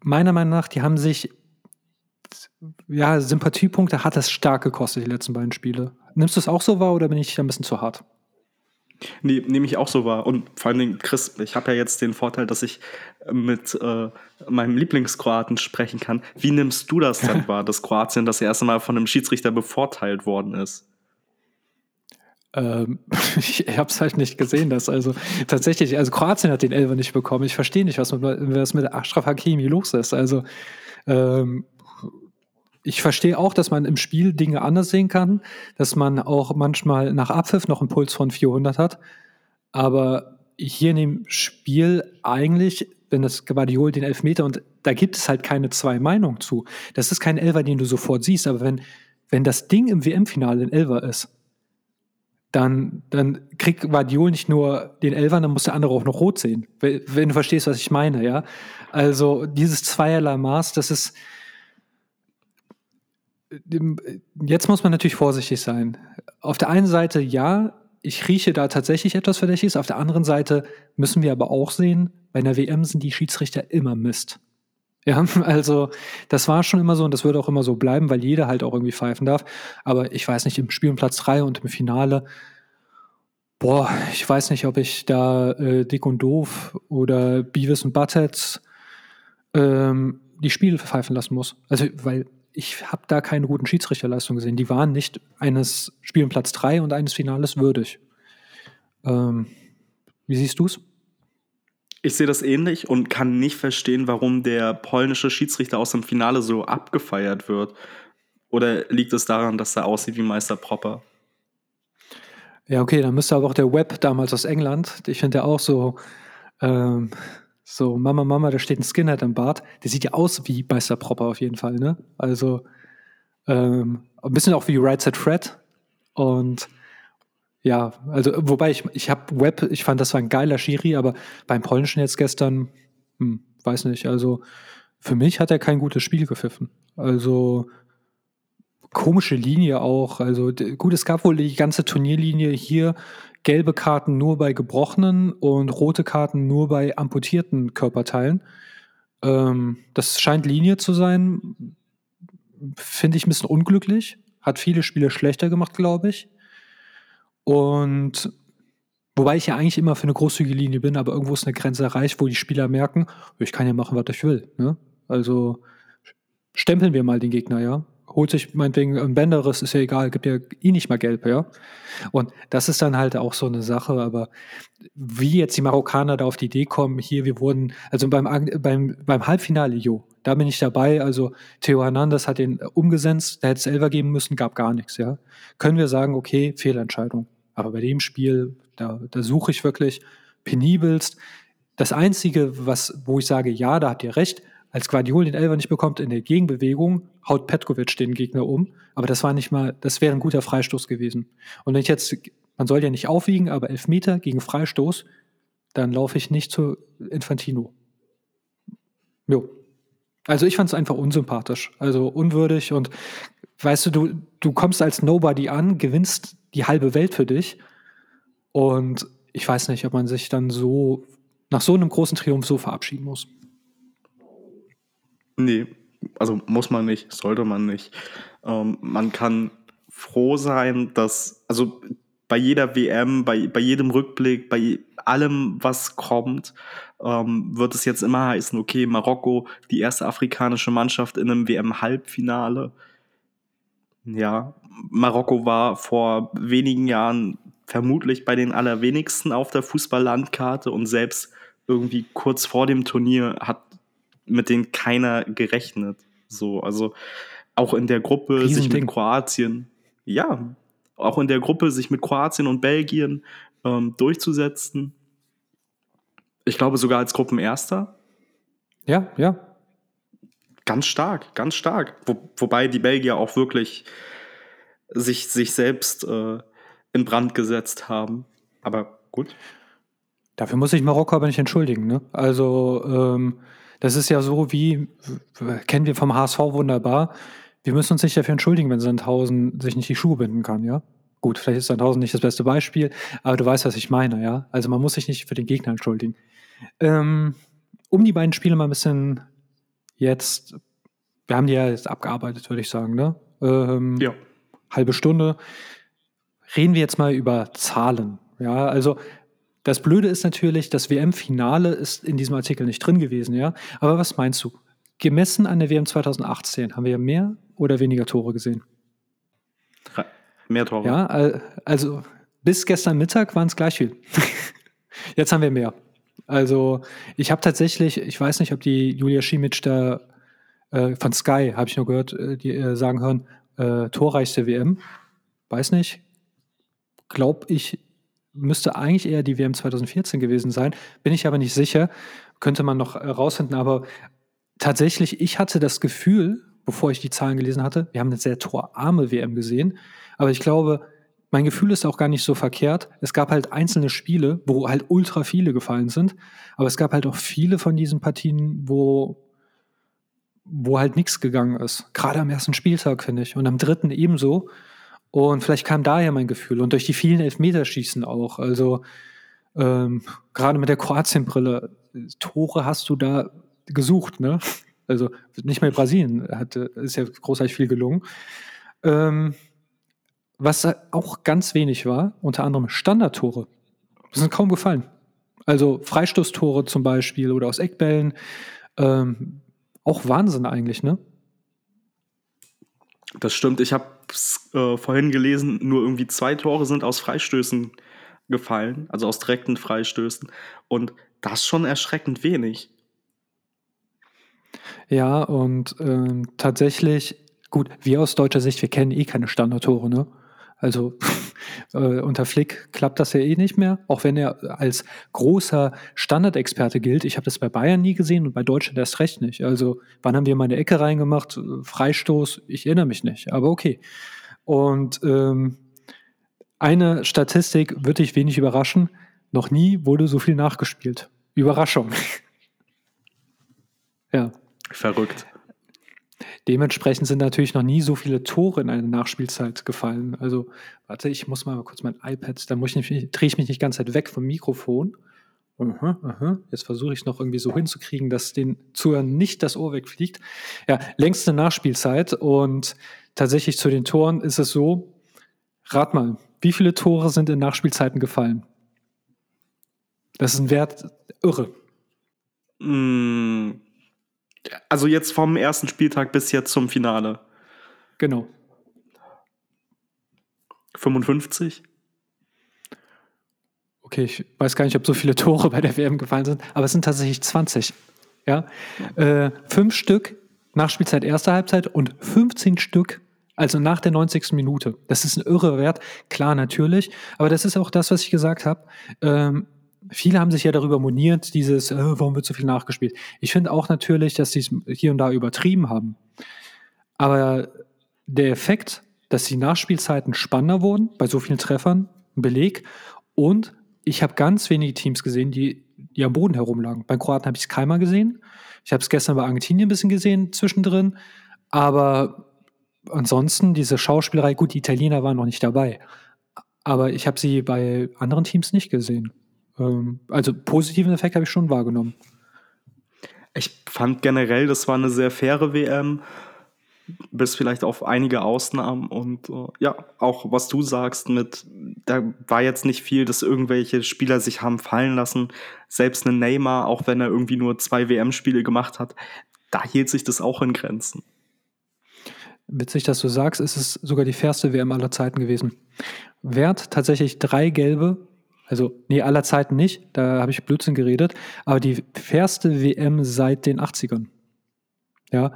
meiner Meinung nach, die haben sich, ja, Sympathiepunkte hat das stark gekostet, die letzten beiden Spiele. Nimmst du es auch so wahr oder bin ich ein bisschen zu hart? Nee, nehme ich auch so wahr. Und vor allen Dingen, Chris, ich habe ja jetzt den Vorteil, dass ich mit äh, meinem Lieblingskroaten sprechen kann. Wie nimmst du das denn wahr, dass Kroatien das erste Mal von einem Schiedsrichter bevorteilt worden ist? Ähm, ich habe es halt nicht gesehen, dass also tatsächlich, also Kroatien hat den Elfer nicht bekommen. Ich verstehe nicht, was mit, was mit Ashraf Hakimi los ist. Also ähm, ich verstehe auch, dass man im Spiel Dinge anders sehen kann, dass man auch manchmal nach Abpfiff noch einen Puls von 400 hat. Aber hier in dem Spiel eigentlich, wenn das Guardiol den Elfmeter und da gibt es halt keine zwei Meinungen zu. Das ist kein Elfer, den du sofort siehst, aber wenn, wenn das Ding im WM-Finale ein Elfer ist, dann, dann kriegt Guardiol nicht nur den Elfer, dann muss der andere auch noch rot sehen. Wenn du verstehst, was ich meine, ja. Also dieses zweierlei Maß, das ist, jetzt muss man natürlich vorsichtig sein. Auf der einen Seite, ja, ich rieche da tatsächlich etwas Verdächtiges. Auf der anderen Seite müssen wir aber auch sehen, bei einer WM sind die Schiedsrichter immer Mist. Ja, also das war schon immer so und das wird auch immer so bleiben, weil jeder halt auch irgendwie pfeifen darf. Aber ich weiß nicht, im Spiel um Platz 3 und im Finale, boah, ich weiß nicht, ob ich da äh, Dick und Doof oder Beavis und Buttheads ähm, die Spiele pfeifen lassen muss. Also, weil ich habe da keine guten Schiedsrichterleistungen gesehen. Die waren nicht eines Spiel Platz 3 und eines Finales würdig. Ähm, wie siehst du es? Ich sehe das ähnlich und kann nicht verstehen, warum der polnische Schiedsrichter aus dem Finale so abgefeiert wird. Oder liegt es daran, dass er aussieht wie Meister Propper? Ja, okay, dann müsste aber auch der Webb damals aus England, ich finde der auch so, ähm, so, Mama, Mama, da steht ein Skinhead im Bad. Der sieht ja aus wie Meister Propper auf jeden Fall, ne? Also, ähm, ein bisschen auch wie Right Set Fred. Und ja, also, wobei ich, ich habe Web, ich fand, das war ein geiler Schiri, aber beim Polnischen jetzt gestern, hm, weiß nicht, also für mich hat er kein gutes Spiel gepfiffen. Also, komische Linie auch. Also, gut, es gab wohl die ganze Turnierlinie hier gelbe Karten nur bei gebrochenen und rote Karten nur bei amputierten Körperteilen. Ähm, das scheint Linie zu sein. Finde ich ein bisschen unglücklich. Hat viele Spiele schlechter gemacht, glaube ich. Und wobei ich ja eigentlich immer für eine großzügige Linie bin, aber irgendwo ist eine Grenze erreicht, wo die Spieler merken, ich kann ja machen, was ich will. Ne? Also stempeln wir mal den Gegner, ja holt sich meinetwegen ein Bänderes, ist ja egal, gibt ja eh nicht mal gelb, ja. Und das ist dann halt auch so eine Sache, aber wie jetzt die Marokkaner da auf die Idee kommen, hier, wir wurden, also beim, beim, beim Halbfinale, jo, da bin ich dabei, also Theo Hernandez hat den umgesetzt, da hätte es Elfer geben müssen, gab gar nichts, ja. Können wir sagen, okay, Fehlentscheidung. Aber bei dem Spiel, da, da suche ich wirklich penibelst. Das Einzige, was, wo ich sage, ja, da habt ihr recht, als Guardiol den Elfer nicht bekommt in der Gegenbewegung, haut Petkovic den Gegner um. Aber das war nicht mal, das wäre ein guter Freistoß gewesen. Und wenn ich jetzt, man soll ja nicht aufwiegen, aber Elfmeter gegen Freistoß, dann laufe ich nicht zu Infantino. Jo. Also ich fand es einfach unsympathisch, also unwürdig und weißt du, du, du kommst als Nobody an, gewinnst die halbe Welt für dich und ich weiß nicht, ob man sich dann so nach so einem großen Triumph so verabschieden muss. Nee, also muss man nicht, sollte man nicht. Ähm, man kann froh sein, dass, also bei jeder WM, bei, bei jedem Rückblick, bei allem, was kommt, ähm, wird es jetzt immer heißen, okay, Marokko, die erste afrikanische Mannschaft in einem WM-Halbfinale. Ja, Marokko war vor wenigen Jahren vermutlich bei den allerwenigsten auf der Fußballlandkarte und selbst irgendwie kurz vor dem Turnier hat mit denen keiner gerechnet. So, also auch in der Gruppe Riesending. sich mit Kroatien, ja, auch in der Gruppe sich mit Kroatien und Belgien ähm, durchzusetzen. Ich glaube sogar als Gruppenerster. Ja, ja. Ganz stark, ganz stark. Wo, wobei die Belgier auch wirklich sich, sich selbst äh, in Brand gesetzt haben. Aber gut. Dafür muss sich Marokko aber nicht entschuldigen. Ne? Also ähm, das ist ja so wie, kennen wir vom HSV wunderbar. Wir müssen uns nicht dafür entschuldigen, wenn Sandhausen sich nicht die Schuhe binden kann, ja? Gut, vielleicht ist Sandhausen nicht das beste Beispiel, aber du weißt, was ich meine, ja? Also man muss sich nicht für den Gegner entschuldigen. Ähm, um die beiden Spiele mal ein bisschen jetzt, wir haben die ja jetzt abgearbeitet, würde ich sagen, ne? Ähm, ja. Halbe Stunde. Reden wir jetzt mal über Zahlen. Ja, also das Blöde ist natürlich, das WM-Finale ist in diesem Artikel nicht drin gewesen, ja. Aber was meinst du? Gemessen an der WM 2018 haben wir mehr oder weniger Tore gesehen? Mehr Tore. Ja, also bis gestern Mittag waren es gleich viel. Jetzt haben wir mehr. Also ich habe tatsächlich, ich weiß nicht, ob die Julia Schimic da Äh, von Sky habe ich nur gehört, äh, die äh, sagen hören, äh, torreichste WM. Weiß nicht. Glaub ich, müsste eigentlich eher die WM 2014 gewesen sein. Bin ich aber nicht sicher. Könnte man noch äh, rausfinden. Aber tatsächlich, ich hatte das Gefühl, bevor ich die Zahlen gelesen hatte, wir haben eine sehr torarme WM gesehen. Aber ich glaube, mein Gefühl ist auch gar nicht so verkehrt. Es gab halt einzelne Spiele, wo halt ultra viele gefallen sind. Aber es gab halt auch viele von diesen Partien, wo, wo halt nichts gegangen ist. Gerade am ersten Spieltag, finde ich. Und am dritten ebenso. Und vielleicht kam daher mein Gefühl. Und durch die vielen Elfmeterschießen auch. Also ähm, gerade mit der Kroatienbrille, Tore hast du da gesucht, ne? Also nicht mehr Brasilien hat, ist ja großartig viel gelungen. Ähm, was auch ganz wenig war, unter anderem Standardtore. Das sind kaum gefallen. Also Freistoßtore zum Beispiel oder aus Eckbällen. Ähm, auch Wahnsinn eigentlich, ne? Das stimmt. Ich habe äh, vorhin gelesen, nur irgendwie zwei Tore sind aus Freistößen gefallen, also aus direkten Freistößen. Und das schon erschreckend wenig. Ja, und ähm, tatsächlich, gut, wir aus deutscher Sicht, wir kennen eh keine Standardtore, ne? Also äh, unter Flick klappt das ja eh nicht mehr, auch wenn er als großer Standardexperte gilt. Ich habe das bei Bayern nie gesehen und bei Deutschland erst recht nicht. Also wann haben wir mal eine Ecke reingemacht? Freistoß? Ich erinnere mich nicht, aber okay. Und ähm, eine Statistik würde dich wenig überraschen. Noch nie wurde so viel nachgespielt. Überraschung. ja. Verrückt. Dementsprechend sind natürlich noch nie so viele Tore in einer Nachspielzeit gefallen. Also, warte, ich muss mal kurz mein iPad, da muss ich drehe ich mich nicht ganz Zeit weg vom Mikrofon. Aha, aha. Jetzt versuche ich noch irgendwie so hinzukriegen, dass den Zuhörern nicht das Ohr wegfliegt. Ja, längste Nachspielzeit und tatsächlich zu den Toren ist es so, rat mal, wie viele Tore sind in Nachspielzeiten gefallen? Das ist ein Wert irre. Mm, also jetzt vom ersten Spieltag bis jetzt zum Finale. Genau. 55? Okay, ich weiß gar nicht, ob so viele Tore bei der WM gefallen sind, aber es sind tatsächlich 20. Ja? Äh, fünf Stück nach Spielzeit erster Halbzeit und 15 Stück, also nach der 90. Minute. Das ist ein irre Wert, klar, natürlich, aber das ist auch das, was ich gesagt habe. Ähm, viele haben sich ja darüber moniert, dieses, äh, warum wird so viel nachgespielt. Ich finde auch natürlich, dass sie es hier und da übertrieben haben. Aber der Effekt, dass die Nachspielzeiten spannender wurden, bei so vielen Treffern, ein Beleg. Und ich habe ganz wenige Teams gesehen, die, die am Boden herumlagen. Bei Kroaten habe ich es keinmal gesehen. Ich habe es gestern bei Argentinien ein bisschen gesehen zwischendrin. Aber ansonsten, diese Schauspielerei, gut, die Italiener waren noch nicht dabei. Aber ich habe sie bei anderen Teams nicht gesehen. Ähm, also positiven Effekt habe ich schon wahrgenommen. Ich fand generell, das war eine sehr faire WM, bis vielleicht auf einige Ausnahmen. Und uh, ja, auch was du sagst mit, da war jetzt nicht viel, dass irgendwelche Spieler sich haben fallen lassen. Selbst ein Neymar, auch wenn er irgendwie nur zwei WM-Spiele gemacht hat, da hielt sich das auch in Grenzen. Witzig, dass du sagst, es ist sogar die fairste WM aller Zeiten gewesen. Wert tatsächlich drei gelbe also, nee, aller Zeiten nicht, da habe ich Blödsinn geredet, aber die fairste WM seit den 80ern. Ja.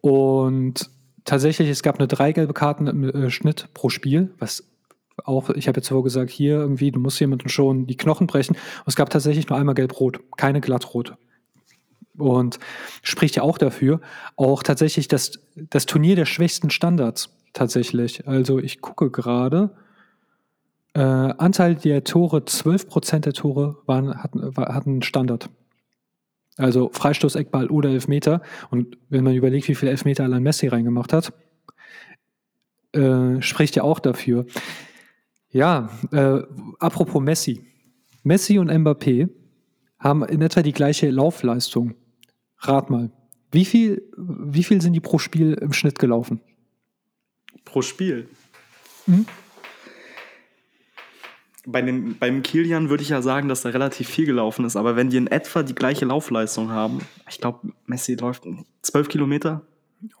Und tatsächlich, es gab eine drei gelbe Karten im äh, Schnitt pro Spiel, was auch, ich habe jetzt vorher gesagt, hier irgendwie, du musst jemanden schon die Knochen brechen. Und es gab tatsächlich nur einmal gelb-rot, keine glattrot. Und spricht ja auch dafür, auch tatsächlich das, das Turnier der schwächsten Standards tatsächlich. Also ich gucke gerade, äh, Anteil der Tore, 12% der Tore waren, hatten, hatten Standard. Also Freistoß, Eckball oder Elfmeter. Und wenn man überlegt, wie viele Elfmeter allein Messi reingemacht hat, äh, spricht ja auch dafür. Ja, äh, apropos Messi. Messi und Mbappé haben in etwa die gleiche Laufleistung. Rat mal. Wie viel, wie viel sind die pro Spiel im Schnitt gelaufen? Pro Spiel? Hm? Bei dem, beim Kilian würde ich ja sagen, dass da relativ viel gelaufen ist, aber wenn die in etwa die gleiche Laufleistung haben, ich glaube, Messi läuft zwölf Kilometer.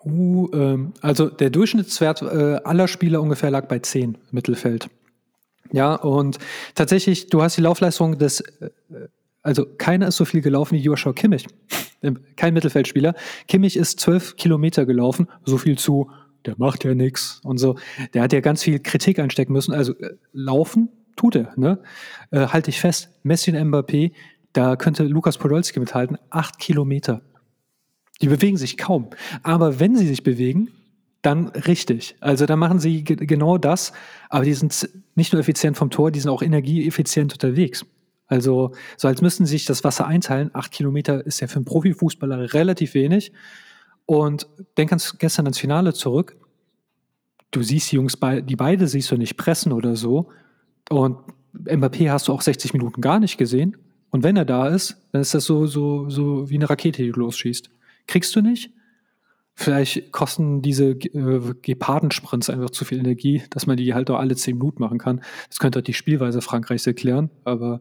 Uh, ähm, also der Durchschnittswert äh, aller Spieler ungefähr lag bei zehn Mittelfeld. Ja, und tatsächlich, du hast die Laufleistung des, äh, also keiner ist so viel gelaufen wie Joshua Kimmich. kein Mittelfeldspieler. Kimmich ist zwölf Kilometer gelaufen, so viel zu, der macht ja nichts und so. Der hat ja ganz viel Kritik einstecken müssen. Also äh, laufen tut er, ne? Äh, halte ich fest, Messi und Mbappé, da könnte Lukas Podolski mithalten, acht Kilometer. Die bewegen sich kaum. Aber wenn sie sich bewegen, dann richtig. Also da machen sie genau das, aber die sind nicht nur effizient vom Tor, die sind auch energieeffizient unterwegs. Also so als müssten sie sich das Wasser einteilen. Acht Kilometer ist ja für einen Profifußballer relativ wenig. Und denk ans gestern ans Finale zurück. Du siehst die Jungs, die beide siehst du nicht pressen oder so. Und Mbappé hast du auch 60 Minuten gar nicht gesehen. Und wenn er da ist, dann ist das so, so, so wie eine Rakete, die du losschießt. Kriegst du nicht? Vielleicht kosten diese äh, Gepardensprints einfach zu viel Energie, dass man die halt auch alle 10 Minuten machen kann. Das könnte halt die Spielweise Frankreichs erklären, aber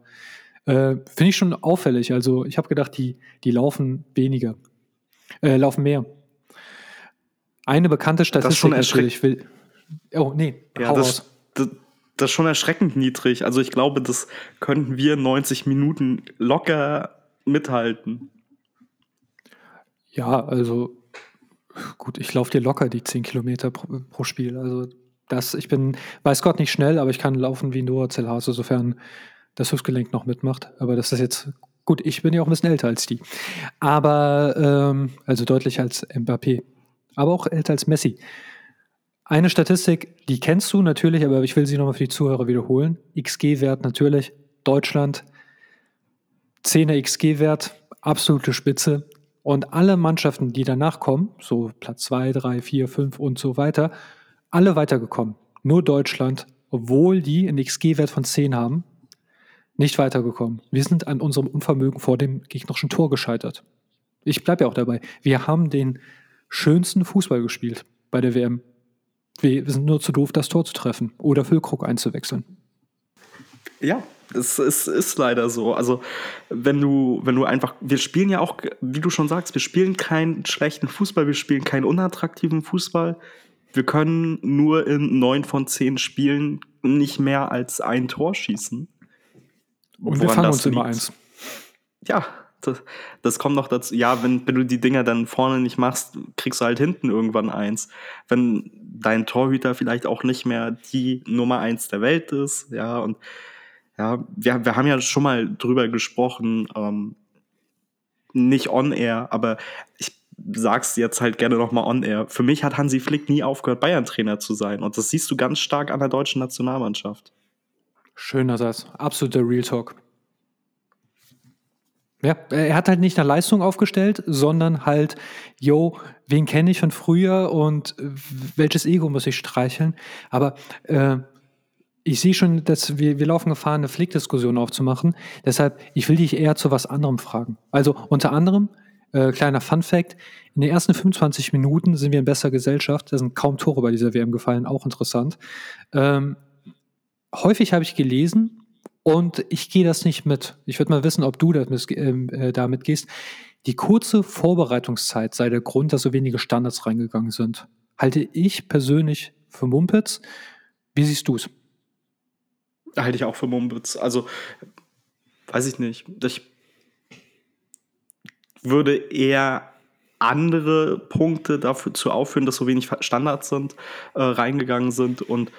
äh, finde ich schon auffällig. Also ich habe gedacht, die, die laufen weniger, äh, laufen mehr. Eine bekannte Statistik das schon natürlich will. Oh, nee, ja, das, das, das, ist schon erschreckend niedrig. Also ich glaube, das könnten wir 90 Minuten locker mithalten. Ja, also gut, ich laufe dir locker die 10 Kilometer pro, pro, Spiel. Also das, ich bin, weiß Gott nicht schnell, aber ich kann laufen wie ein Duracell-Hase, sofern das Hüftgelenk noch mitmacht. Aber das ist jetzt, gut, ich bin ja auch ein bisschen älter als die. Aber, ähm, also deutlich als Mbappé. Aber auch älter als Messi. Eine Statistik, die kennst du natürlich, aber ich will sie nochmal für die Zuhörer wiederholen. XG-Wert natürlich, Deutschland, 10er XG-Wert, absolute Spitze. Und alle Mannschaften, die danach kommen, so Platz 2, 3, 4, 5 und so weiter, alle weitergekommen. Nur Deutschland, obwohl die einen XG-Wert von 10 haben, nicht weitergekommen. Wir sind an unserem Unvermögen vor dem gegnerischen Tor gescheitert. Ich bleibe ja auch dabei. Wir haben den schönsten Fußball gespielt bei der WM. Wir sind nur zu doof, das Tor zu treffen oder Füllkrug einzuwechseln. Ja, es, es ist leider so. Also, wenn du, wenn du einfach, wir spielen ja auch, wie du schon sagst, wir spielen keinen schlechten Fußball, wir spielen keinen unattraktiven Fußball. Wir können nur in neun von zehn Spielen nicht mehr als ein Tor schießen. Und wir fangen uns liegt. immer eins. Ja, das, das, kommt noch dazu. Ja, wenn, wenn du die Dinger dann vorne nicht machst, kriegst du halt hinten irgendwann eins. Wenn dein Torhüter vielleicht auch nicht mehr die Nummer eins der Welt ist, ja, und ja, wir, wir haben ja schon mal drüber gesprochen, ähm, nicht on air, aber ich sag's jetzt halt gerne nochmal on air. Für mich hat Hansi Flick nie aufgehört, Bayern-Trainer zu sein. Und das siehst du ganz stark an der deutschen Nationalmannschaft. Schöner Satz. Absoluter Real Talk. Ja, er hat halt nicht nach Leistung aufgestellt, sondern halt, yo, wen kenne ich von früher und welches Ego muss ich streicheln? Aber äh, ich sehe schon, dass wir, wir laufen Gefahr, eine Flickdiskussion aufzumachen. Deshalb, ich will dich eher zu was anderem fragen. Also unter anderem, äh, kleiner Fun Fact, in den ersten 25 Minuten sind wir in besser Gesellschaft. Da sind kaum Tore bei dieser WM gefallen, auch interessant. Ähm, häufig habe ich gelesen, und ich gehe das nicht mit. Ich würde mal wissen, ob du damit, ähm, äh, damit gehst. Die kurze Vorbereitungszeit sei der Grund, dass so wenige Standards reingegangen sind. Halte ich persönlich für Mumpitz. Wie siehst du es? halte ich auch für Mumbitz. Also, weiß ich nicht. Ich würde eher andere Punkte dafür zu aufführen, dass so wenig Standards sind, äh, reingegangen sind. Und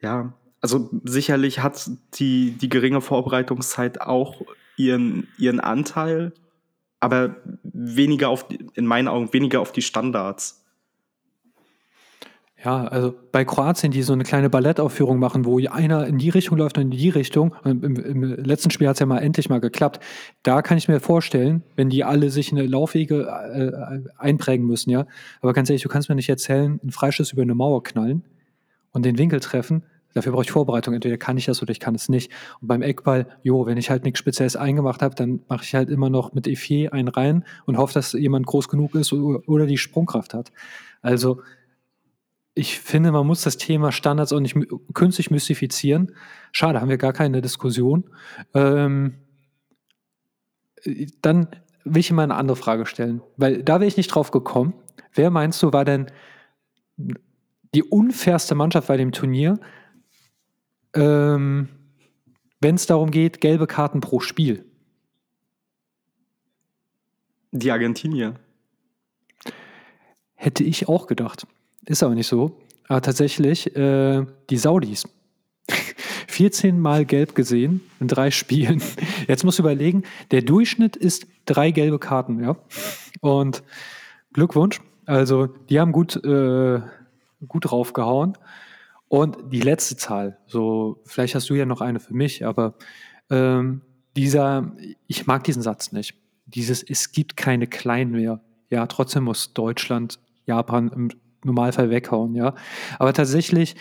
ja, also sicherlich hat die, die geringe Vorbereitungszeit auch ihren, ihren Anteil, aber weniger auf, in meinen Augen, weniger auf die Standards. Ja, also bei Kroatien, die so eine kleine Ballettaufführung machen, wo einer in die Richtung läuft und in die Richtung. Im, im letzten Spiel hat es ja mal endlich mal geklappt. Da kann ich mir vorstellen, wenn die alle sich in eine Laufwege äh, einprägen müssen, ja. Aber ganz ehrlich, du kannst mir nicht erzählen, einen Freischuss über eine Mauer knallen und den Winkel treffen. Dafür brauche ich Vorbereitung. Entweder kann ich das oder ich kann es nicht. Und beim Eckball, jo, wenn ich halt nichts Spezielles eingemacht habe, dann mache ich halt immer noch mit Effier einen rein und hoffe, dass jemand groß genug ist oder die Sprungkraft hat. Also ich finde, man muss das Thema Standards auch nicht künstlich mystifizieren. Schade, haben wir gar keine Diskussion. Ähm, dann will ich mal eine andere Frage stellen, weil da wäre ich nicht drauf gekommen. Wer meinst du, war denn die unfairste Mannschaft bei dem Turnier, ähm, wenn es darum geht, gelbe Karten pro Spiel? Die Argentinier. Hätte ich auch gedacht. Ist aber nicht so. Aber tatsächlich äh, die Saudis. 14 Mal gelb gesehen in drei Spielen. Jetzt musst du überlegen, der Durchschnitt ist drei gelbe Karten, ja. Und Glückwunsch. Also, die haben gut, äh, gut draufgehauen. Und die letzte Zahl, so, vielleicht hast du ja noch eine für mich, aber ähm, dieser, ich mag diesen Satz nicht. Dieses, es gibt keine Kleinen mehr. Ja, trotzdem muss Deutschland Japan im Normalfall weghauen, ja. Aber tatsächlich,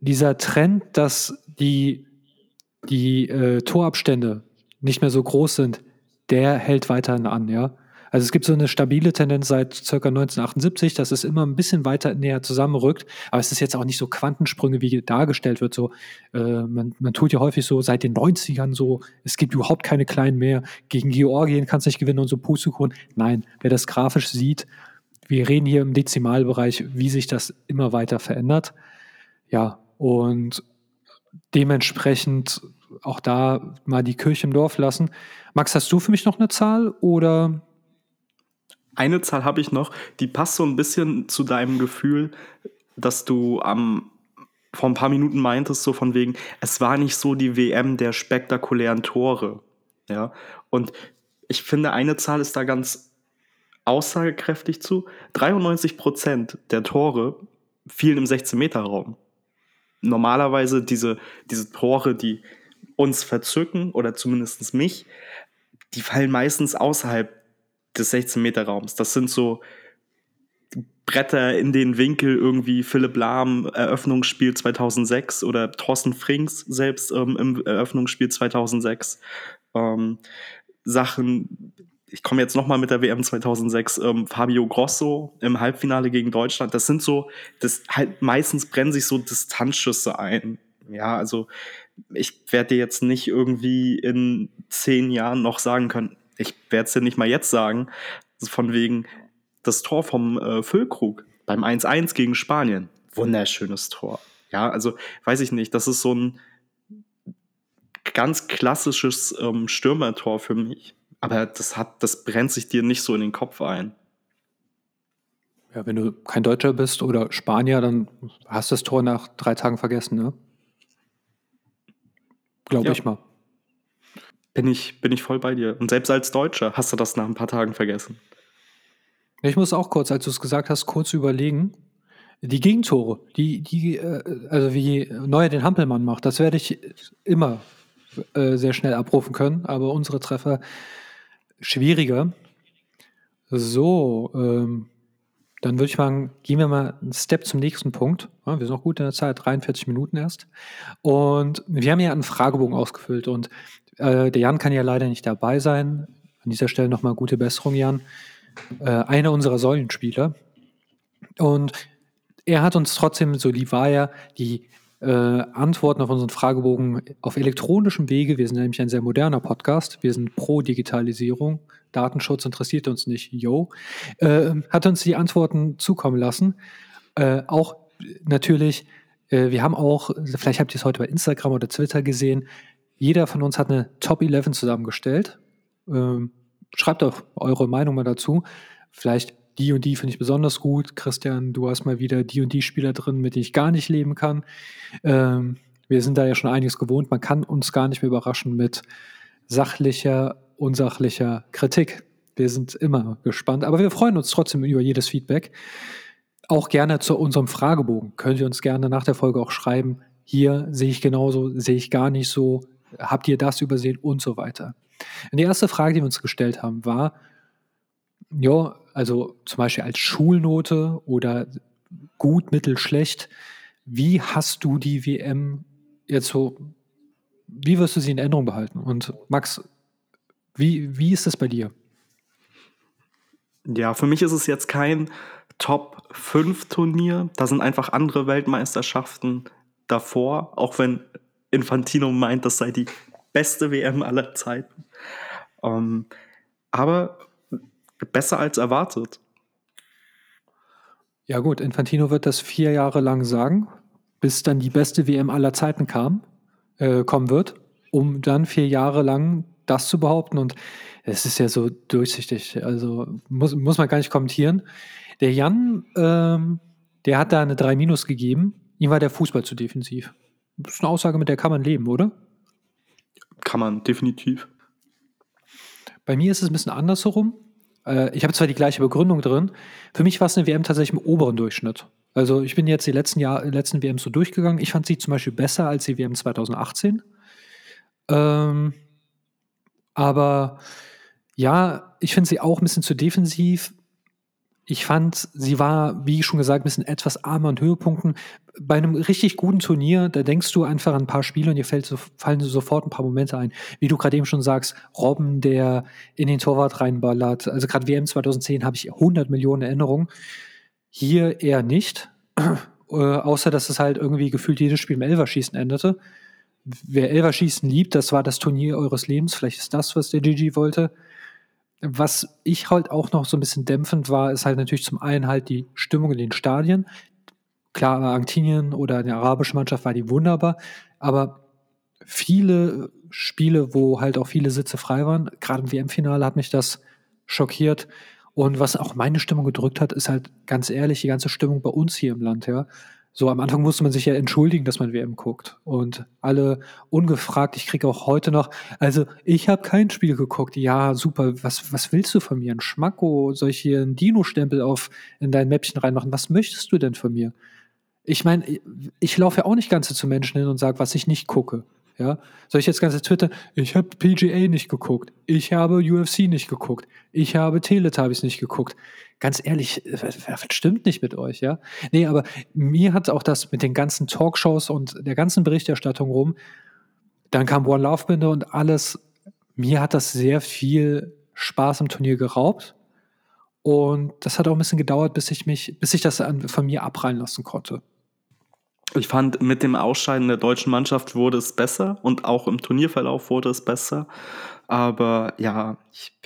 dieser Trend, dass die, die äh, Torabstände nicht mehr so groß sind, der hält weiterhin an, ja. Also es gibt so eine stabile Tendenz seit ca. 1978, dass es immer ein bisschen weiter näher zusammenrückt, aber es ist jetzt auch nicht so Quantensprünge, wie dargestellt wird. So, äh, man, man tut ja häufig so seit den 90ern so, es gibt überhaupt keine Kleinen mehr, gegen Georgien kannst du nicht gewinnen und so Pustekuchen. Nein, wer das grafisch sieht, wir reden hier im Dezimalbereich, wie sich das immer weiter verändert. Ja, und dementsprechend auch da mal die Kirche im Dorf lassen. Max, hast du für mich noch eine Zahl oder? Eine Zahl habe ich noch, die passt so ein bisschen zu deinem Gefühl, dass du am vor ein paar Minuten meintest, so von wegen, es war nicht so die WM der spektakulären Tore. Ja, und ich finde, eine Zahl ist da ganz aussagekräftig zu. 93 Prozent der Tore fielen im 16-Meter-Raum normalerweise diese, diese Tore, die uns verzücken oder zumindest mich, die fallen meistens außerhalb des 16-Meter-Raums. Das sind so Bretter in den Winkel, irgendwie Philipp Lahm, Eröffnungsspiel 2006 oder Thorsten Frings selbst ähm, im Eröffnungsspiel 2006. Ähm, Sachen, ich komme jetzt nochmal mit der WM 2006, ähm, Fabio Grosso im Halbfinale gegen Deutschland. Das sind so, das halt meistens brennen sich so Distanzschüsse ein. Ja, also ich werde dir jetzt nicht irgendwie in zehn Jahren noch sagen können, ich werde es dir nicht mal jetzt sagen, von wegen das Tor vom äh, Füllkrug beim 1-1 gegen Spanien. Wunderschönes Tor. Ja, also weiß ich nicht, das ist so ein ganz klassisches ähm, Stürmertor für mich aber das hat, das brennt sich dir nicht so in den Kopf ein. Ja, wenn du kein Deutscher bist oder Spanier, dann hast du das Tor nach drei Tagen vergessen, ne? Glaube ja. ich mal. Bin ich, bin ich voll bei dir. Und selbst als Deutscher hast du das nach ein paar Tagen vergessen. Ich muss auch kurz, als du es gesagt hast, kurz überlegen. Die Gegentore, die, die, äh, also wie Neuer den Hampelmann macht, das werde ich immer äh, sehr schnell abrufen können. Aber unsere Treffer, schwieriger. So, ähm, dann würde ich sagen, gehen wir mal einen Step zum nächsten Punkt. Ja, wir sind noch gut in der Zeit, 43 Minuten erst. Und wir haben ja einen Fragebogen ausgefüllt und äh, der Jan kann ja leider nicht dabei sein. An dieser Stelle nochmal gute Besserung, Jan. Äh, einer unserer Säulenspieler. Und er hat uns trotzdem, so lieb war er, die äh, Antworten auf unseren Fragebogen auf elektronischem Wege. Wir sind nämlich ein sehr moderner Podcast. Wir sind pro Digitalisierung. Datenschutz interessiert uns nicht. Yo. Äh, hat uns die Antworten zukommen lassen. Äh, auch natürlich, äh, wir haben auch, vielleicht habt ihr es heute bei Instagram oder Twitter gesehen, jeder von uns hat eine Top 11 zusammengestellt. Ähm, schreibt doch eure Meinung mal dazu. Vielleicht die und die finde ich besonders gut. Christian, du hast mal wieder die und die Spieler drin, mit denen ich gar nicht leben kann. Ähm, wir sind da ja schon einiges gewohnt. Man kann uns gar nicht mehr überraschen mit sachlicher, unsachlicher Kritik. Wir sind immer gespannt, aber wir freuen uns trotzdem über jedes Feedback. Auch gerne zu unserem Fragebogen. Könnt ihr uns gerne nach der Folge auch schreiben. Hier sehe ich genauso, sehe ich gar nicht so. Habt ihr das übersehen und so weiter. Und die erste Frage, die wir uns gestellt haben, war, ja, also zum Beispiel als Schulnote oder gut, mittel, schlecht. Wie hast du die WM jetzt so, wie wirst du sie in Erinnerung behalten? Und Max, wie, wie ist es bei dir? Ja, für mich ist es jetzt kein Top 5 Turnier. Da sind einfach andere Weltmeisterschaften davor, auch wenn Infantino meint, das sei die beste WM aller Zeiten. Ähm, aber besser als erwartet. Ja gut, Infantino wird das vier Jahre lang sagen, bis dann die beste WM aller Zeiten kam, äh, kommen wird, um dann vier Jahre lang das zu behaupten. Und es ist ja so durchsichtig. Also muss, muss man gar nicht kommentieren. Der Jan, ähm, der hat da eine 3 Minus gegeben. Ihm war der Fußball zu defensiv. Das ist eine Aussage, mit der kann man leben, oder? Kann man, definitiv. Bei mir ist es ein bisschen andersherum. Äh, ich habe zwar die gleiche Begründung drin. Für mich war es eine WM tatsächlich im oberen Durchschnitt. Also ich bin jetzt die letzten, Jahr, letzten WMs so durchgegangen. Ich fand sie zum Beispiel besser als die WM 2018. Ähm, aber ja, ich finde sie auch ein bisschen zu defensiv. Ich fand, sie war, wie schon gesagt, ein bisschen etwas armer an Höhepunkten. Bei einem richtig guten Turnier, da denkst du einfach an ein paar Spiele und dir fällt so, fallen sofort ein paar Momente ein. Wie du gerade eben schon sagst, Robben, der in den Torwart reinballert. Also gerade WM 2010 habe ich 100 Millionen Erinnerungen. Hier eher nicht. äh, außer, dass es halt irgendwie gefühlt jedes Spiel im Elverschießen endete. Wer Elverschießen liebt, das war das Turnier eures Lebens. Vielleicht ist das, was der Gigi wollte. Was ich halt auch noch so ein bisschen dämpfend war, ist halt natürlich zum einen halt die Stimmung in den Stadien. Klar, Argentinien oder eine arabische Mannschaft war die wunderbar, aber viele Spiele, wo halt auch viele Sitze frei waren, gerade im WM-Finale hat mich das schockiert. Und was auch meine Stimmung gedrückt hat, ist halt ganz ehrlich die ganze Stimmung bei uns hier im Land, ja. So am Anfang musste man sich ja entschuldigen, dass man WM guckt. Und alle ungefragt, ich kriege auch heute noch, also ich habe kein Spiel geguckt. Ja, super, was, was willst du von mir? Ein Schmacko? Soll ich hier einen Dino-Stempel auf in dein Mäppchen reinmachen? Was möchtest du denn von mir? Ich meine, ich laufe ja auch nicht ganz zu Menschen hin und sage, was ich nicht gucke. Ja, soll ich jetzt ganze Twitter, ich habe PGA nicht geguckt, ich habe UFC nicht geguckt, ich habe Teletubbies nicht geguckt. Ganz ehrlich, was stimmt nicht mit euch, ja? Nee, aber mir hat auch das mit den ganzen Talkshows und der ganzen Berichterstattung rum, dann kam One Love Binde und alles, mir hat das sehr viel Spaß im Turnier geraubt. Und das hat auch ein bisschen gedauert, bis ich mich, bis ich das von mir abprallen lassen konnte. Ich fand, mit dem Ausscheiden der deutschen Mannschaft wurde es besser und auch im Turnierverlauf wurde es besser. Aber ja, ich,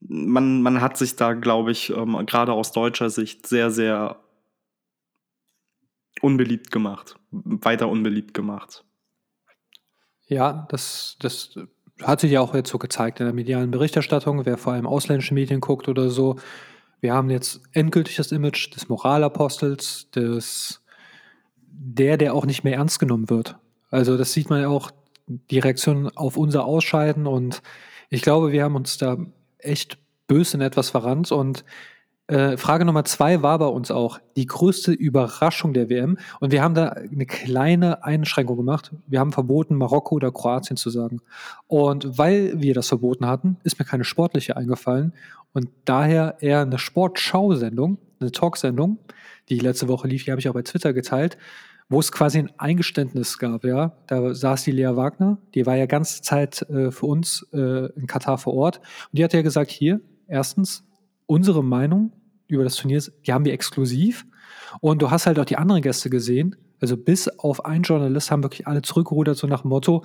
man, man hat sich da, glaube ich, ähm, gerade aus deutscher Sicht sehr, sehr unbeliebt gemacht. Weiter unbeliebt gemacht. Ja, das, das hat sich ja auch jetzt so gezeigt in der medialen Berichterstattung. Wer vor allem ausländische Medien guckt oder so, wir haben jetzt endgültig das Image des Moralapostels, des der, der auch nicht mehr ernst genommen wird. Also das sieht man ja auch, die Reaktion auf unser Ausscheiden und ich glaube, wir haben uns da echt böse in etwas verrannt und äh, Frage Nummer zwei war bei uns auch die größte Überraschung der WM. Und wir haben da eine kleine Einschränkung gemacht. Wir haben verboten, Marokko oder Kroatien zu sagen. Und weil wir das verboten hatten, ist mir keine sportliche eingefallen. Und daher eher eine Sportschau-Sendung, eine Talksendung, die letzte Woche lief, die habe ich auch bei Twitter geteilt, wo es quasi ein Eingeständnis gab, ja. Da saß die Lea Wagner, die war ja ganze Zeit äh, für uns äh, in Katar vor Ort. Und die hat ja gesagt, hier, erstens, unsere Meinung über das Turnier, die haben wir exklusiv. Und du hast halt auch die anderen Gäste gesehen. Also bis auf einen Journalist haben wirklich alle zurückgerudert, so nach dem Motto,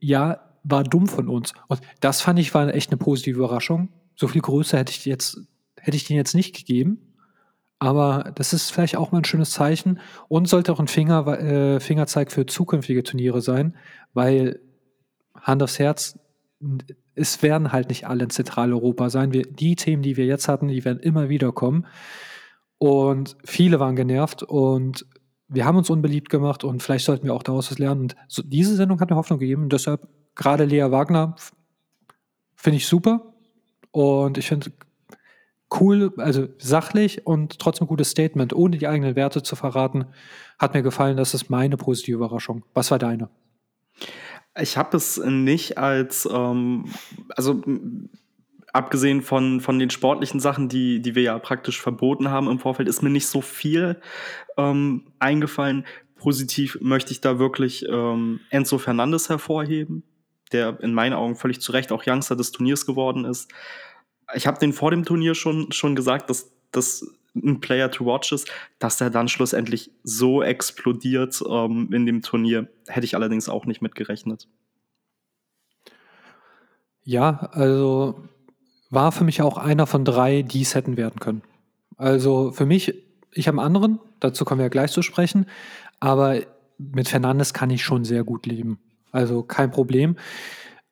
ja, war dumm von uns. Und das fand ich war echt eine positive Überraschung. So viel größer hätte ich jetzt, hätte ich den jetzt nicht gegeben. Aber das ist vielleicht auch mal ein schönes Zeichen und sollte auch ein Finger, äh, Fingerzeig für zukünftige Turniere sein, weil Hand aufs Herz, es werden halt nicht alle in Zentraleuropa sein. Wir, die Themen, die wir jetzt hatten, die werden immer wieder kommen. Und viele waren genervt und wir haben uns unbeliebt gemacht und vielleicht sollten wir auch daraus was lernen. Und so, diese Sendung hat mir Hoffnung gegeben. Und deshalb gerade Lea Wagner finde ich super. Und ich finde cool, also sachlich und trotzdem gutes Statement, ohne die eigenen Werte zu verraten. Hat mir gefallen, das ist meine positive Überraschung. Was war deine? Ich habe es nicht als, ähm, also abgesehen von, von den sportlichen Sachen, die, die wir ja praktisch verboten haben im Vorfeld, ist mir nicht so viel ähm, eingefallen. Positiv möchte ich da wirklich ähm, Enzo Fernandes hervorheben, der in meinen Augen völlig zu Recht auch Youngster des Turniers geworden ist ich habe den vor dem Turnier schon, schon gesagt, dass das ein Player to watch ist, dass er dann schlussendlich so explodiert ähm, in dem Turnier, hätte ich allerdings auch nicht mitgerechnet. Ja, also war für mich auch einer von drei, die es hätten werden können. Also für mich, ich habe einen anderen, dazu kommen wir ja gleich zu sprechen, aber mit Fernandes kann ich schon sehr gut leben. Also kein Problem.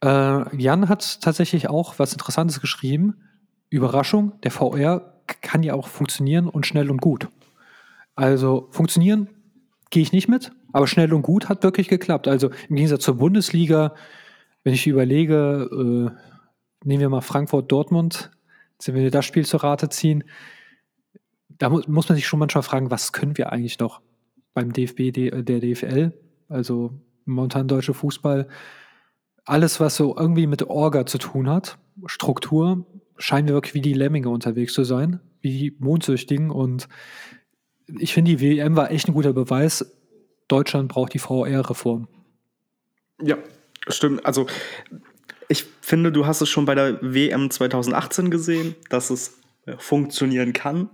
Äh, Jan hat tatsächlich auch was Interessantes geschrieben. Überraschung, der VR kann ja auch funktionieren und schnell und gut. Also funktionieren gehe ich nicht mit, aber schnell und gut hat wirklich geklappt. Also im Gegensatz zur Bundesliga, wenn ich überlege, äh, nehmen wir mal Frankfurt-Dortmund, wenn wir das Spiel zur Rate ziehen, da mu muss man sich schon manchmal fragen, was können wir eigentlich noch beim DFB, der DFL, also momentan deutsche Fußball, alles, was so irgendwie mit Orga zu tun hat, Struktur, scheinen wir wirklich wie die Lemminge unterwegs zu sein, wie die Mondsüchtigen. Und ich finde, die WM war echt ein guter Beweis. Deutschland braucht die VR-Reform. Ja, stimmt. Also ich finde, du hast es schon bei der WM 2018 gesehen, dass es funktionieren kann.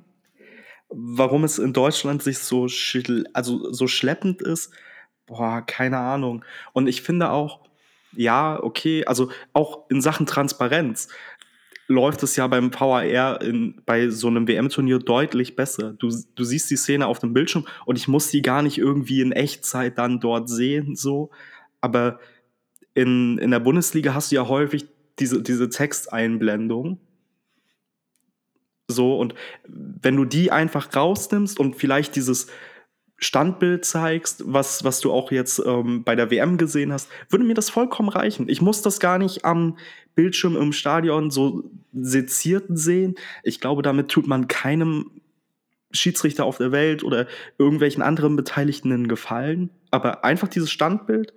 Warum es in Deutschland sich so, also so schleppend ist, boah, keine Ahnung. Und ich finde auch, ja, okay, also auch in Sachen Transparenz läuft es ja beim VAR in, bei so einem WM-Turnier deutlich besser. Du, du siehst die Szene auf dem Bildschirm und ich muss die gar nicht irgendwie in Echtzeit dann dort sehen, so. Aber in, in der Bundesliga hast du ja häufig diese, diese Texteinblendung. So, und wenn du die einfach rausnimmst und vielleicht dieses Standbild zeigst, was, was du auch jetzt ähm, bei der WM gesehen hast, würde mir das vollkommen reichen. Ich muss das gar nicht am Bildschirm im Stadion so seziert sehen. Ich glaube, damit tut man keinem Schiedsrichter auf der Welt oder irgendwelchen anderen Beteiligten einen Gefallen. Aber einfach dieses Standbild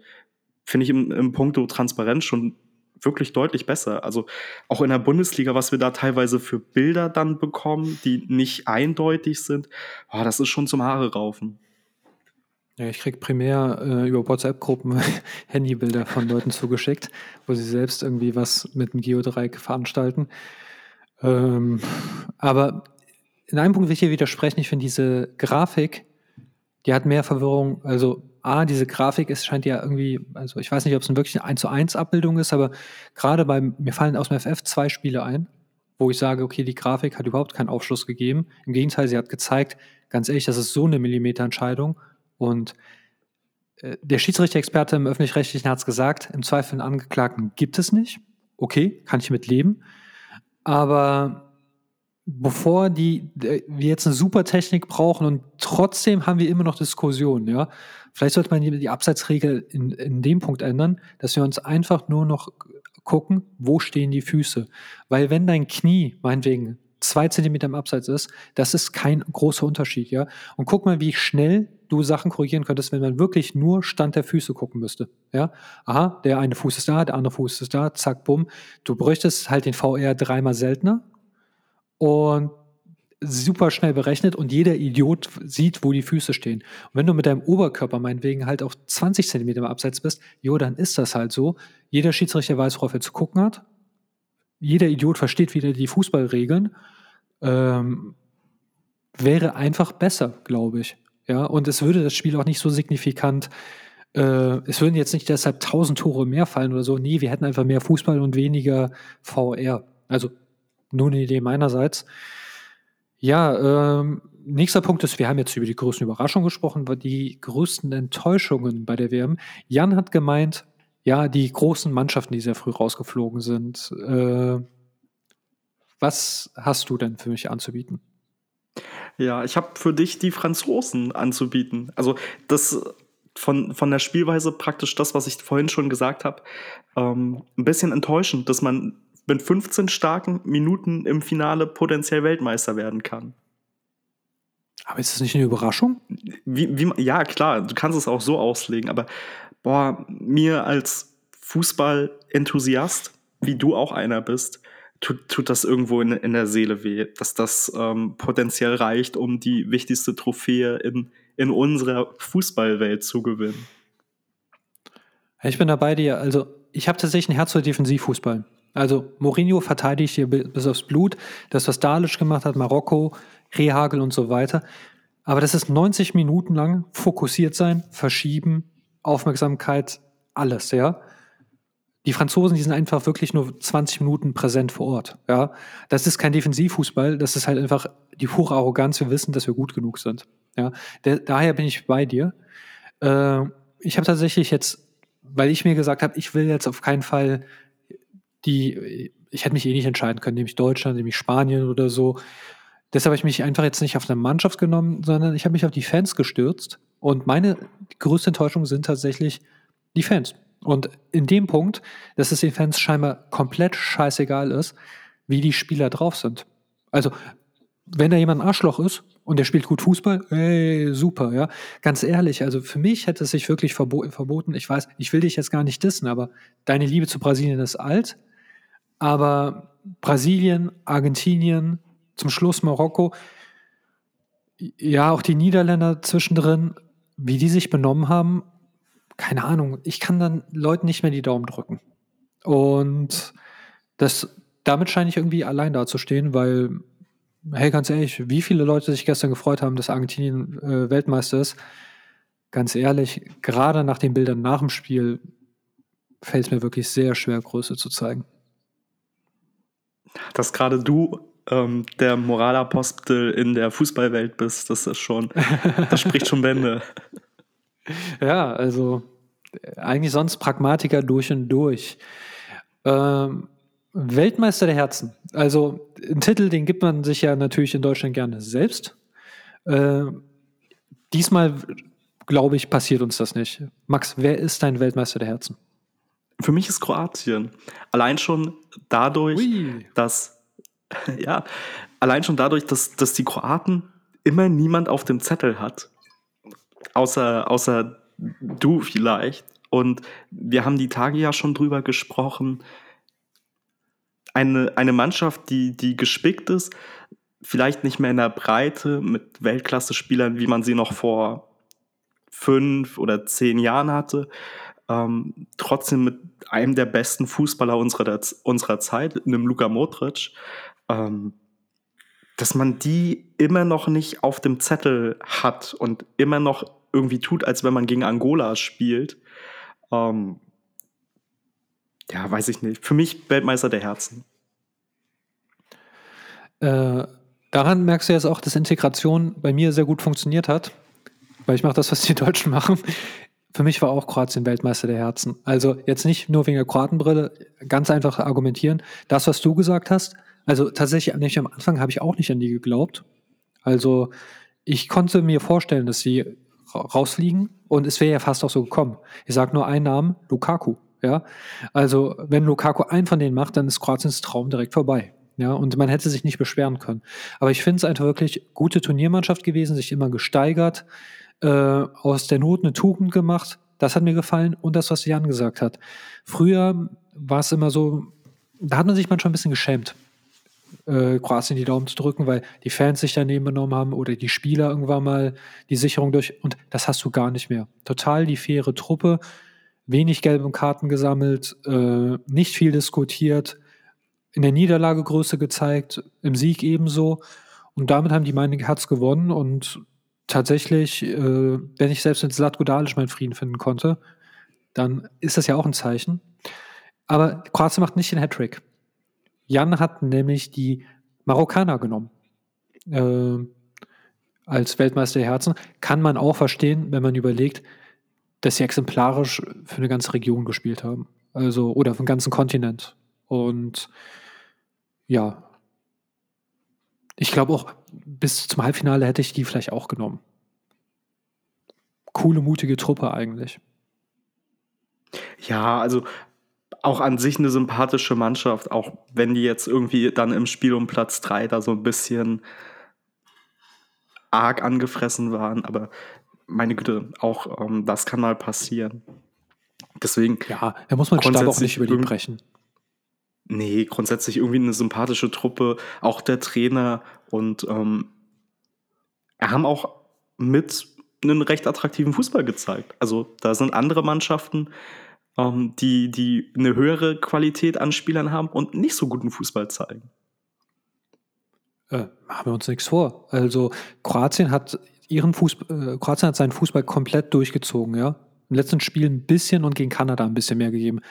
finde ich im, im Punkto Transparenz schon wirklich deutlich besser. Also auch in der Bundesliga, was wir da teilweise für Bilder dann bekommen, die nicht eindeutig sind, oh, das ist schon zum Haare raufen. Ja, ich kriege primär äh, über WhatsApp-Gruppen Handybilder von Leuten zugeschickt, wo sie selbst irgendwie was mit dem Geodreieck veranstalten. Ähm, aber in einem Punkt will ich hier widersprechen. Ich finde diese Grafik, die hat mehr Verwirrung. Also A, diese Grafik ist, scheint ja irgendwie, also ich weiß nicht, ob es wirklich eine 1 zu 1 Abbildung ist, aber gerade beim, mir fallen aus dem FF zwei Spiele ein, wo ich sage, okay, die Grafik hat überhaupt keinen Aufschluss gegeben. Im Gegenteil, sie hat gezeigt, ganz ehrlich, das ist so eine Millimeterentscheidung. Und äh, der Schiedsrichter-Experte im Öffentlich-Rechtlichen hat es gesagt, im Zweifel einen Angeklagten gibt es nicht. Okay, kann ich mit leben. Aber bevor die, wir jetzt eine super Technik brauchen und trotzdem haben wir immer noch Diskussionen, ja. Vielleicht sollte man die, die Abseitsregel in, in dem Punkt ändern, dass wir uns einfach nur noch gucken, wo stehen die Füße. Weil wenn dein Knie, meinetwegen, zwei Zentimeter im Abseits ist, das ist kein großer Unterschied, ja. Und guck mal, wie schnell du Sachen korrigieren könntest, wenn man wirklich nur Stand der Füße gucken müsste, ja. Aha, der eine Fuß ist da, der andere Fuß ist da, zack, bumm. Du bräuchtest halt den VR dreimal seltener und super schnell berechnet und jeder Idiot sieht, wo die Füße stehen. Und wenn du mit deinem Oberkörper meinetwegen halt auf 20 Zentimeter im Abseits bist, jo, dann ist das halt so. Jeder Schiedsrichter weiß, worauf er zu gucken hat jeder Idiot versteht wieder die Fußballregeln, ähm, wäre einfach besser, glaube ich. Ja, und es würde das Spiel auch nicht so signifikant, äh, es würden jetzt nicht deshalb tausend Tore mehr fallen oder so. Nee, wir hätten einfach mehr Fußball und weniger VR. Also nur eine Idee meinerseits. Ja, ähm, nächster Punkt ist, wir haben jetzt über die größten Überraschungen gesprochen, die größten Enttäuschungen bei der WM. Jan hat gemeint, ja, die großen Mannschaften, die sehr früh rausgeflogen sind. Äh, was hast du denn für mich anzubieten? Ja, ich habe für dich die Franzosen anzubieten. Also das von, von der Spielweise praktisch das, was ich vorhin schon gesagt habe, ähm, ein bisschen enttäuschend, dass man mit 15 starken Minuten im Finale potenziell Weltmeister werden kann. Aber ist das nicht eine Überraschung? Wie, wie, ja, klar, du kannst es auch so auslegen, aber boah, mir als Fußball-Enthusiast, wie du auch einer bist, tut, tut das irgendwo in, in der Seele weh, dass das ähm, potenziell reicht, um die wichtigste Trophäe in, in unserer Fußballwelt zu gewinnen. Ich bin da bei dir. Also, ich habe tatsächlich ein Herz für Defensivfußball. Also, Mourinho verteidigt hier bis aufs Blut. Das, was Dalic gemacht hat, Marokko, Rehagel und so weiter. Aber das ist 90 Minuten lang fokussiert sein, verschieben, Aufmerksamkeit, alles, ja. Die Franzosen, die sind einfach wirklich nur 20 Minuten präsent vor Ort, ja. Das ist kein Defensivfußball, das ist halt einfach die pure Arroganz. Wir wissen, dass wir gut genug sind, ja. Der, daher bin ich bei dir. Äh, ich habe tatsächlich jetzt weil ich mir gesagt habe, ich will jetzt auf keinen Fall die, ich hätte mich eh nicht entscheiden können, nämlich Deutschland, nämlich Spanien oder so. Deshalb habe ich mich einfach jetzt nicht auf eine Mannschaft genommen, sondern ich habe mich auf die Fans gestürzt. Und meine größte Enttäuschung sind tatsächlich die Fans. Und in dem Punkt, dass es den Fans scheinbar komplett scheißegal ist, wie die Spieler drauf sind. Also, wenn da jemand ein Arschloch ist und der spielt gut Fußball, ey, super, ja. Ganz ehrlich, also für mich hätte es sich wirklich verbo verboten. Ich weiß, ich will dich jetzt gar nicht dissen, aber deine Liebe zu Brasilien ist alt. Aber Brasilien, Argentinien, zum Schluss Marokko, ja, auch die Niederländer zwischendrin, wie die sich benommen haben, keine Ahnung, ich kann dann Leuten nicht mehr die Daumen drücken. Und das, damit scheine ich irgendwie allein dazustehen, weil, hey, ganz ehrlich, wie viele Leute sich gestern gefreut haben, dass Argentinien äh, Weltmeister ist, ganz ehrlich, gerade nach den Bildern nach dem Spiel fällt es mir wirklich sehr schwer, Größe zu zeigen. Dass gerade du ähm, der Moralapostel in der Fußballwelt bist, das ist schon, das spricht schon Bände. Ja, also eigentlich sonst Pragmatiker durch und durch. Ähm, Weltmeister der Herzen. Also einen Titel, den gibt man sich ja natürlich in Deutschland gerne selbst. Äh, diesmal, glaube ich, passiert uns das nicht. Max, wer ist dein Weltmeister der Herzen? Für mich ist Kroatien. Allein schon dadurch, Ui. dass, ja, allein schon dadurch, dass, dass die Kroaten immer niemand auf dem Zettel hat. Außer, außer du vielleicht. Und wir haben die Tage ja schon drüber gesprochen. Eine, eine Mannschaft, die, die gespickt ist, vielleicht nicht mehr in der Breite mit Weltklasse-Spielern, wie man sie noch vor fünf oder zehn Jahren hatte, ähm, trotzdem mit einem der besten Fußballer unserer, unserer Zeit, einem Luka Modric, ähm, dass man die immer noch nicht auf dem Zettel hat und immer noch irgendwie tut, als wenn man gegen Angola spielt. Ähm, ja, weiß ich nicht. Für mich Weltmeister der Herzen. Äh, daran merkst du jetzt auch, dass Integration bei mir sehr gut funktioniert hat, weil ich mache das, was die Deutschen machen. Für mich war auch Kroatien Weltmeister der Herzen. Also jetzt nicht nur wegen der Kroatenbrille, ganz einfach argumentieren. Das, was du gesagt hast, also tatsächlich nämlich am Anfang habe ich auch nicht an die geglaubt. Also ich konnte mir vorstellen, dass sie rausfliegen und es wäre ja fast auch so gekommen. Ich sage nur einen Namen, Lukaku. Ja, also wenn Lukaku einen von denen macht, dann ist Kroatiens Traum direkt vorbei. Ja, und man hätte sich nicht beschweren können. Aber ich finde es einfach wirklich gute Turniermannschaft gewesen, sich immer gesteigert äh, aus der Not eine Tugend gemacht. Das hat mir gefallen und das, was Jan gesagt hat. Früher war es immer so, da hat man sich manchmal ein bisschen geschämt, äh, Kroatien die Daumen zu drücken, weil die Fans sich daneben benommen haben oder die Spieler irgendwann mal die Sicherung durch. Und das hast du gar nicht mehr. Total die faire Truppe, wenig gelbe Karten gesammelt, äh, nicht viel diskutiert, in der Niederlage Größe gezeigt, im Sieg ebenso. Und damit haben die mein Herz gewonnen und tatsächlich, äh, wenn ich selbst mit Zlatko Dalic meinen Frieden finden konnte, dann ist das ja auch ein Zeichen. Aber Kroatien macht nicht den Hattrick. Jan hat nämlich die Marokkaner genommen. Äh, als Weltmeister der Herzen. Kann man auch verstehen, wenn man überlegt, dass sie exemplarisch für eine ganze Region gespielt haben. Also, oder für einen ganzen Kontinent. Und ja, ich glaube auch, bis zum Halbfinale hätte ich die vielleicht auch genommen. Coole, mutige Truppe eigentlich. Ja, also auch an sich eine sympathische Mannschaft, auch wenn die jetzt irgendwie dann im Spiel um Platz 3 da so ein bisschen arg angefressen waren, aber meine Güte, auch ähm, das kann mal passieren. Deswegen. Ja, da muss man Stab auch nicht über die brechen. Nee, grundsätzlich irgendwie eine sympathische Truppe, auch der Trainer und ähm, haben auch mit einen recht attraktiven Fußball gezeigt. Also da sind andere Mannschaften, ähm, die, die eine höhere Qualität an Spielern haben und nicht so guten Fußball zeigen. Äh, machen wir uns nichts vor. Also Kroatien hat ihren Fußball, äh, Kroatien hat seinen Fußball komplett durchgezogen, ja. Im letzten Spiel ein bisschen und gegen Kanada ein bisschen mehr gegeben.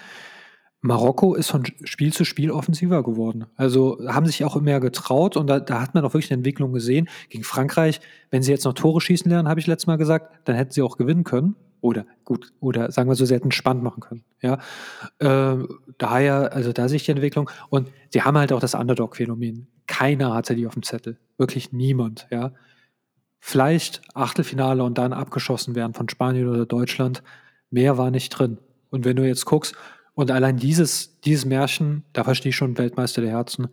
Marokko ist von Spiel zu Spiel offensiver geworden. Also haben sich auch mehr getraut und da, da, hat man auch wirklich eine Entwicklung gesehen. Gegen Frankreich, wenn sie jetzt noch Tore schießen lernen, habe ich letztes Mal gesagt, dann hätten sie auch gewinnen können. Oder gut, oder sagen wir so, sie hätten spannend machen können. Ja, äh, daher, also da sehe ich die Entwicklung. Und sie haben halt auch das Underdog-Phänomen. Keiner hatte die auf dem Zettel. Wirklich niemand, ja. Vielleicht Achtelfinale und dann abgeschossen werden von Spanien oder Deutschland. Mehr war nicht drin. Und wenn du jetzt guckst, und allein dieses, dieses Märchen, da verstehe ich schon Weltmeister der Herzen.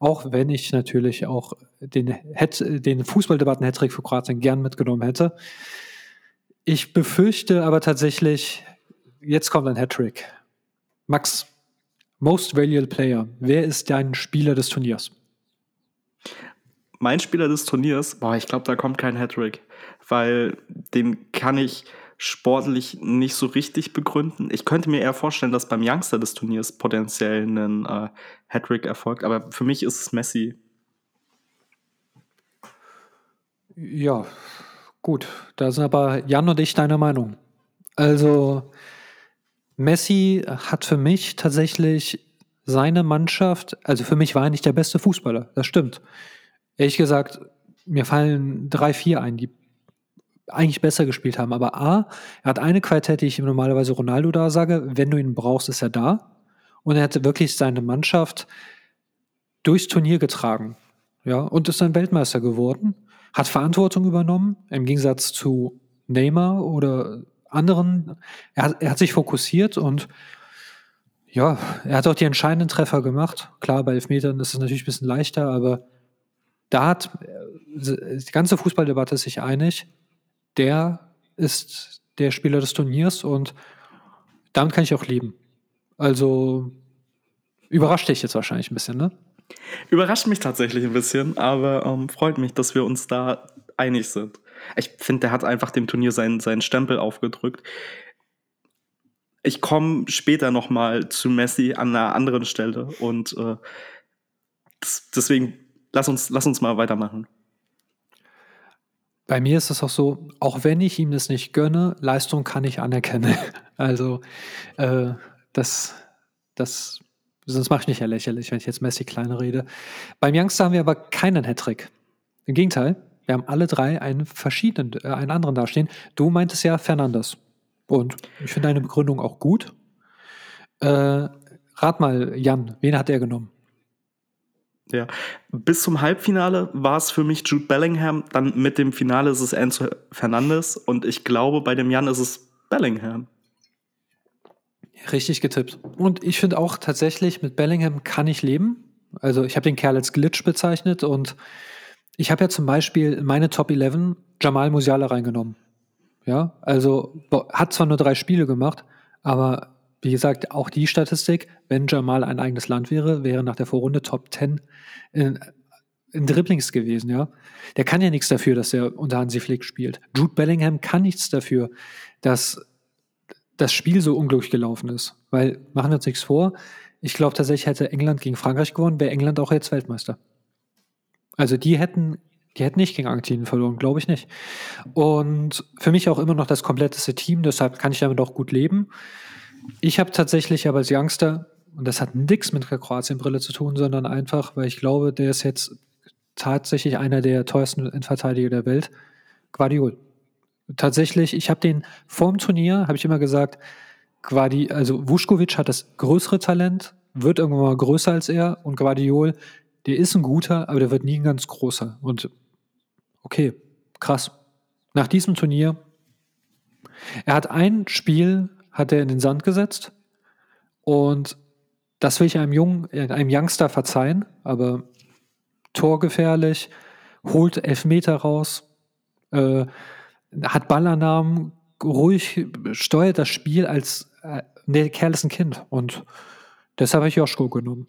Auch wenn ich natürlich auch den, den Fußballdebatten-Hattrick für Kroatien gern mitgenommen hätte. Ich befürchte aber tatsächlich, jetzt kommt ein Hattrick. Max, Most Valuable Player. Wer ist dein Spieler des Turniers? Mein Spieler des Turniers, boah, ich glaube, da kommt kein Hattrick, weil den kann ich sportlich nicht so richtig begründen. Ich könnte mir eher vorstellen, dass beim Youngster des Turniers potenziell ein äh, Hattrick erfolgt, aber für mich ist es Messi. Ja, gut. Da sind aber Jan und ich deiner Meinung. Also, Messi hat für mich tatsächlich seine Mannschaft, also für mich war er nicht der beste Fußballer, das stimmt. Ehrlich gesagt, mir fallen drei, vier ein, die eigentlich besser gespielt haben. Aber A, er hat eine Qualität, die ich ihm normalerweise Ronaldo da sage, wenn du ihn brauchst, ist er da. Und er hat wirklich seine Mannschaft durchs Turnier getragen. Ja, und ist dann Weltmeister geworden, hat Verantwortung übernommen, im Gegensatz zu Neymar oder anderen. Er hat, er hat sich fokussiert und ja, er hat auch die entscheidenden Treffer gemacht. Klar, bei Elfmetern ist es natürlich ein bisschen leichter, aber da hat äh, die ganze Fußballdebatte ist sich einig, der ist der Spieler des Turniers und damit kann ich auch leben. Also überrascht dich jetzt wahrscheinlich ein bisschen, ne? Überrascht mich tatsächlich ein bisschen, aber ähm, freut mich, dass wir uns da einig sind. Ich finde, der hat einfach dem Turnier seinen, seinen Stempel aufgedrückt. Ich komme später noch mal zu Messi an einer anderen Stelle und äh, deswegen lass uns, lass uns mal weitermachen. Bei mir ist es auch so, auch wenn ich ihm das nicht gönne, Leistung kann ich anerkennen. Also äh, das, das, sonst mache ich mich ja lächerlich, wenn ich jetzt Messi kleiner rede. Beim Youngster haben wir aber keinen Hattrick. Im Gegenteil, wir haben alle drei einen verschiedenen, äh, einen anderen dastehen. Du meintest ja Fernandes. Und ich finde deine Begründung auch gut. Äh, rat mal, Jan, wen hat er genommen? Ja, bis zum Halbfinale war es für mich Jude Bellingham. Dann mit dem Finale ist es Enzo Fernandes. Und ich glaube, bei dem Jan ist es Bellingham. Richtig getippt. Und ich finde auch tatsächlich, mit Bellingham kann ich leben. Also ich habe den Kerl als Glitch bezeichnet und ich habe ja zum Beispiel in meine Top 11 Jamal Musiala reingenommen. Ja, also hat zwar nur drei Spiele gemacht, aber wie gesagt, auch die Statistik, wenn Jamal ein eigenes Land wäre, wäre nach der Vorrunde Top 10 in, in Dribblings gewesen, ja. Der kann ja nichts dafür, dass er unter Hansi Flick spielt. Jude Bellingham kann nichts dafür, dass das Spiel so unglücklich gelaufen ist. Weil, machen wir uns nichts vor, ich glaube tatsächlich hätte England gegen Frankreich gewonnen, wäre England auch jetzt Weltmeister. Also die hätten, die hätten nicht gegen Argentinien verloren, glaube ich nicht. Und für mich auch immer noch das kompletteste Team, deshalb kann ich damit auch gut leben. Ich habe tatsächlich aber als Youngster, und das hat nichts mit der Kroatien-Brille zu tun, sondern einfach, weil ich glaube, der ist jetzt tatsächlich einer der teuersten Innenverteidiger der Welt, Guardiol. Tatsächlich, ich habe den vorm Turnier, habe ich immer gesagt, Guardi, also Vuskovic hat das größere Talent, wird irgendwann mal größer als er und Guardiol, der ist ein guter, aber der wird nie ein ganz großer. Und okay, krass. Nach diesem Turnier, er hat ein Spiel hat er in den Sand gesetzt. Und das will ich einem Jungen, einem Youngster verzeihen, aber torgefährlich, holt Elfmeter raus, äh, hat Ballannahmen, ruhig, steuert das Spiel als äh, der Kerl ist ein Kind. Und deshalb habe ich Joschko genommen.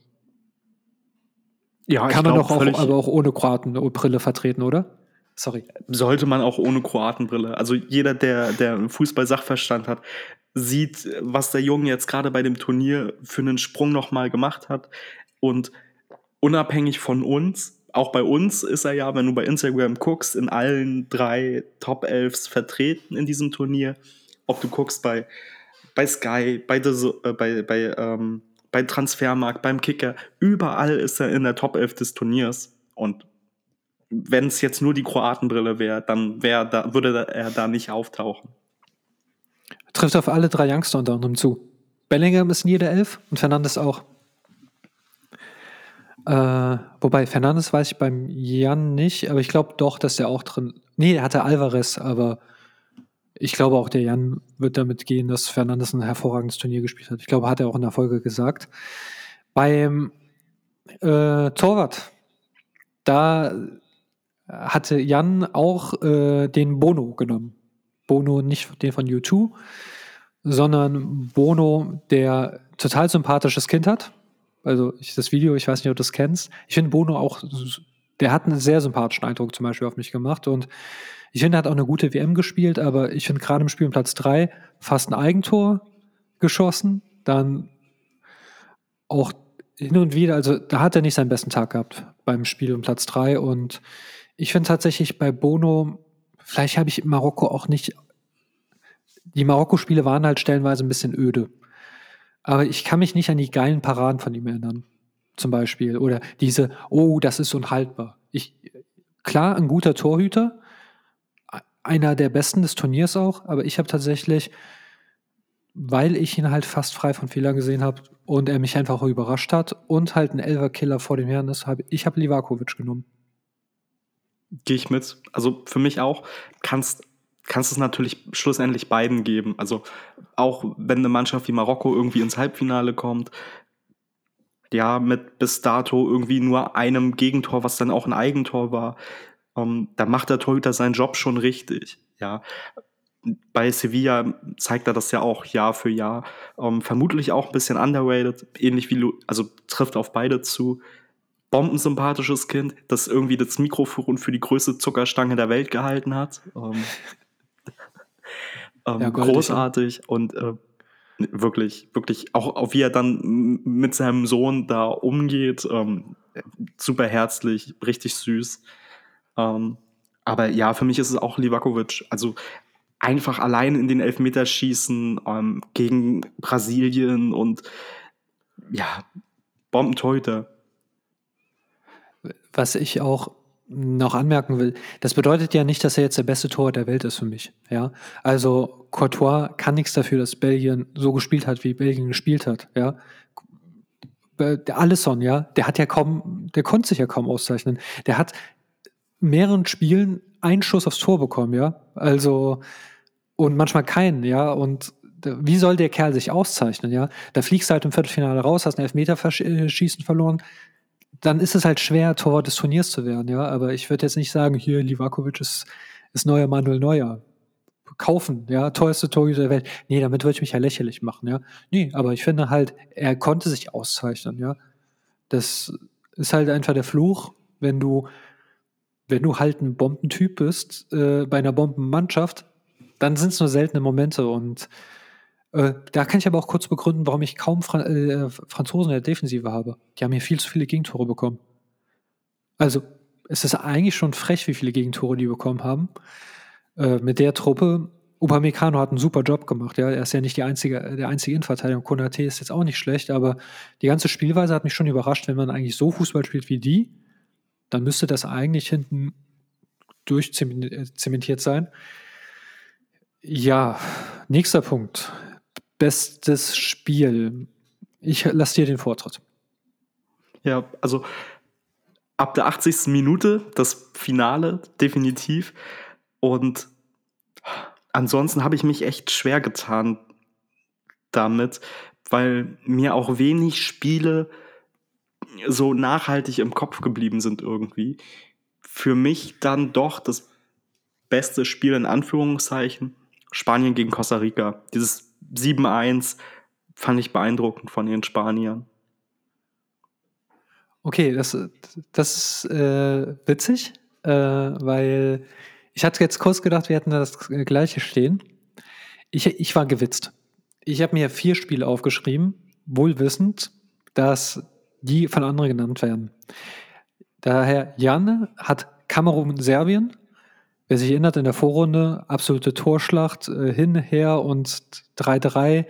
Ja, Kann man doch auch, aber auch ohne Kroatenbrille vertreten, oder? Sorry. Sollte man auch ohne Kroatenbrille. Also jeder, der, der Fußball-Sachverstand hat, sieht, was der Junge jetzt gerade bei dem Turnier für einen Sprung nochmal gemacht hat. Und unabhängig von uns, auch bei uns ist er ja, wenn du bei Instagram guckst, in allen drei Top 11 vertreten in diesem Turnier. Ob du guckst bei, bei Sky, bei, The, äh, bei, bei, ähm, bei Transfermarkt, beim Kicker, überall ist er in der Top 11 des Turniers. Und wenn es jetzt nur die Kroatenbrille wäre, dann wär da, würde er da nicht auftauchen. Trifft auf alle drei Youngster unter anderem zu. Bellingham ist in jeder Elf und Fernandes auch. Äh, wobei, Fernandes weiß ich beim Jan nicht, aber ich glaube doch, dass der auch drin. Nee, er hatte Alvarez, aber ich glaube auch, der Jan wird damit gehen, dass Fernandes ein hervorragendes Turnier gespielt hat. Ich glaube, hat er auch in der Folge gesagt. Beim äh, Torwart, da hatte Jan auch äh, den Bono genommen. Bono nicht den von U2, sondern Bono, der total sympathisches Kind hat. Also ich, das Video, ich weiß nicht, ob du das kennst. Ich finde Bono auch, der hat einen sehr sympathischen Eindruck zum Beispiel auf mich gemacht und ich finde, er hat auch eine gute WM gespielt, aber ich finde gerade im Spiel um Platz 3 fast ein Eigentor geschossen, dann auch hin und wieder, also da hat er nicht seinen besten Tag gehabt beim Spiel um Platz 3 und ich finde tatsächlich bei Bono, vielleicht habe ich Marokko auch nicht die Marokko-Spiele waren halt stellenweise ein bisschen öde. Aber ich kann mich nicht an die geilen Paraden von ihm erinnern. Zum Beispiel. Oder diese, oh, das ist unhaltbar. Ich, klar, ein guter Torhüter, einer der besten des Turniers auch, aber ich habe tatsächlich, weil ich ihn halt fast frei von Fehlern gesehen habe und er mich einfach überrascht hat und halt ein Elver-Killer vor dem Herrn ist, habe ich habe Livakovic genommen. Gehe ich mit. Also für mich auch. Kannst kannst es natürlich schlussendlich beiden geben. Also auch wenn eine Mannschaft wie Marokko irgendwie ins Halbfinale kommt, ja, mit bis dato irgendwie nur einem Gegentor, was dann auch ein Eigentor war, ähm, da macht der Torhüter seinen Job schon richtig. Ja, bei Sevilla zeigt er das ja auch Jahr für Jahr. Ähm, vermutlich auch ein bisschen underrated, ähnlich wie, Lu also trifft auf beide zu. Bombensympathisches Kind, das irgendwie das Mikrofon für die größte Zuckerstange der Welt gehalten hat. Ähm, ähm, ja, großartig und äh, wirklich, wirklich, auch, auch wie er dann mit seinem Sohn da umgeht, ähm, super herzlich, richtig süß. Ähm, aber ja, für mich ist es auch Livakovic. Also einfach allein in den Elfmeterschießen ähm, gegen Brasilien und ja, Bombentorhüter. Was ich auch noch anmerken will, das bedeutet ja nicht, dass er jetzt der beste Tor der Welt ist für mich. Ja, also Courtois kann nichts dafür, dass Belgien so gespielt hat, wie Belgien gespielt hat. Ja, der Alisson, ja, der hat ja kaum, der konnte sich ja kaum auszeichnen. Der hat mehreren Spielen einen Schuss aufs Tor bekommen, ja, also und manchmal keinen, ja, und wie soll der Kerl sich auszeichnen, ja? Da fliegst du halt im Viertelfinale raus, hast ein Elfmeterschießen verloren, dann ist es halt schwer, Torwart des Turniers zu werden, ja. Aber ich würde jetzt nicht sagen, hier, Livakovic ist, ist neuer Manuel Neuer. Kaufen, ja, teuerste Torhüter der Welt. Nee, damit würde ich mich ja lächerlich machen, ja. Nee, aber ich finde halt, er konnte sich auszeichnen, ja. Das ist halt einfach der Fluch, wenn du, wenn du halt ein Bombentyp bist, äh, bei einer Bombenmannschaft, dann sind es nur seltene Momente und äh, da kann ich aber auch kurz begründen, warum ich kaum Fra äh, Franzosen in der Defensive habe. Die haben hier viel zu viele Gegentore bekommen. Also, es ist eigentlich schon frech, wie viele Gegentore die bekommen haben. Äh, mit der Truppe, Upamecano hat einen super Job gemacht. Ja, er ist ja nicht die einzige, der einzige Innenverteidiger. Konate ist jetzt auch nicht schlecht, aber die ganze Spielweise hat mich schon überrascht. Wenn man eigentlich so Fußball spielt wie die, dann müsste das eigentlich hinten durchzementiert sein. Ja, nächster Punkt. Bestes Spiel. Ich lasse dir den Vortritt. Ja, also ab der 80. Minute das Finale, definitiv. Und ansonsten habe ich mich echt schwer getan damit, weil mir auch wenig Spiele so nachhaltig im Kopf geblieben sind irgendwie. Für mich dann doch das beste Spiel in Anführungszeichen Spanien gegen Costa Rica. Dieses 7-1 fand ich beeindruckend von den Spaniern. Okay, das, das ist äh, witzig, äh, weil ich hatte jetzt kurz gedacht, wir hätten da das gleiche stehen. Ich, ich war gewitzt. Ich habe mir vier Spiele aufgeschrieben, wohl wissend, dass die von anderen genannt werden. Daher, Jan hat Kamerun und Serbien, Wer sich erinnert, in der Vorrunde absolute Torschlacht äh, hin, her und 3-3.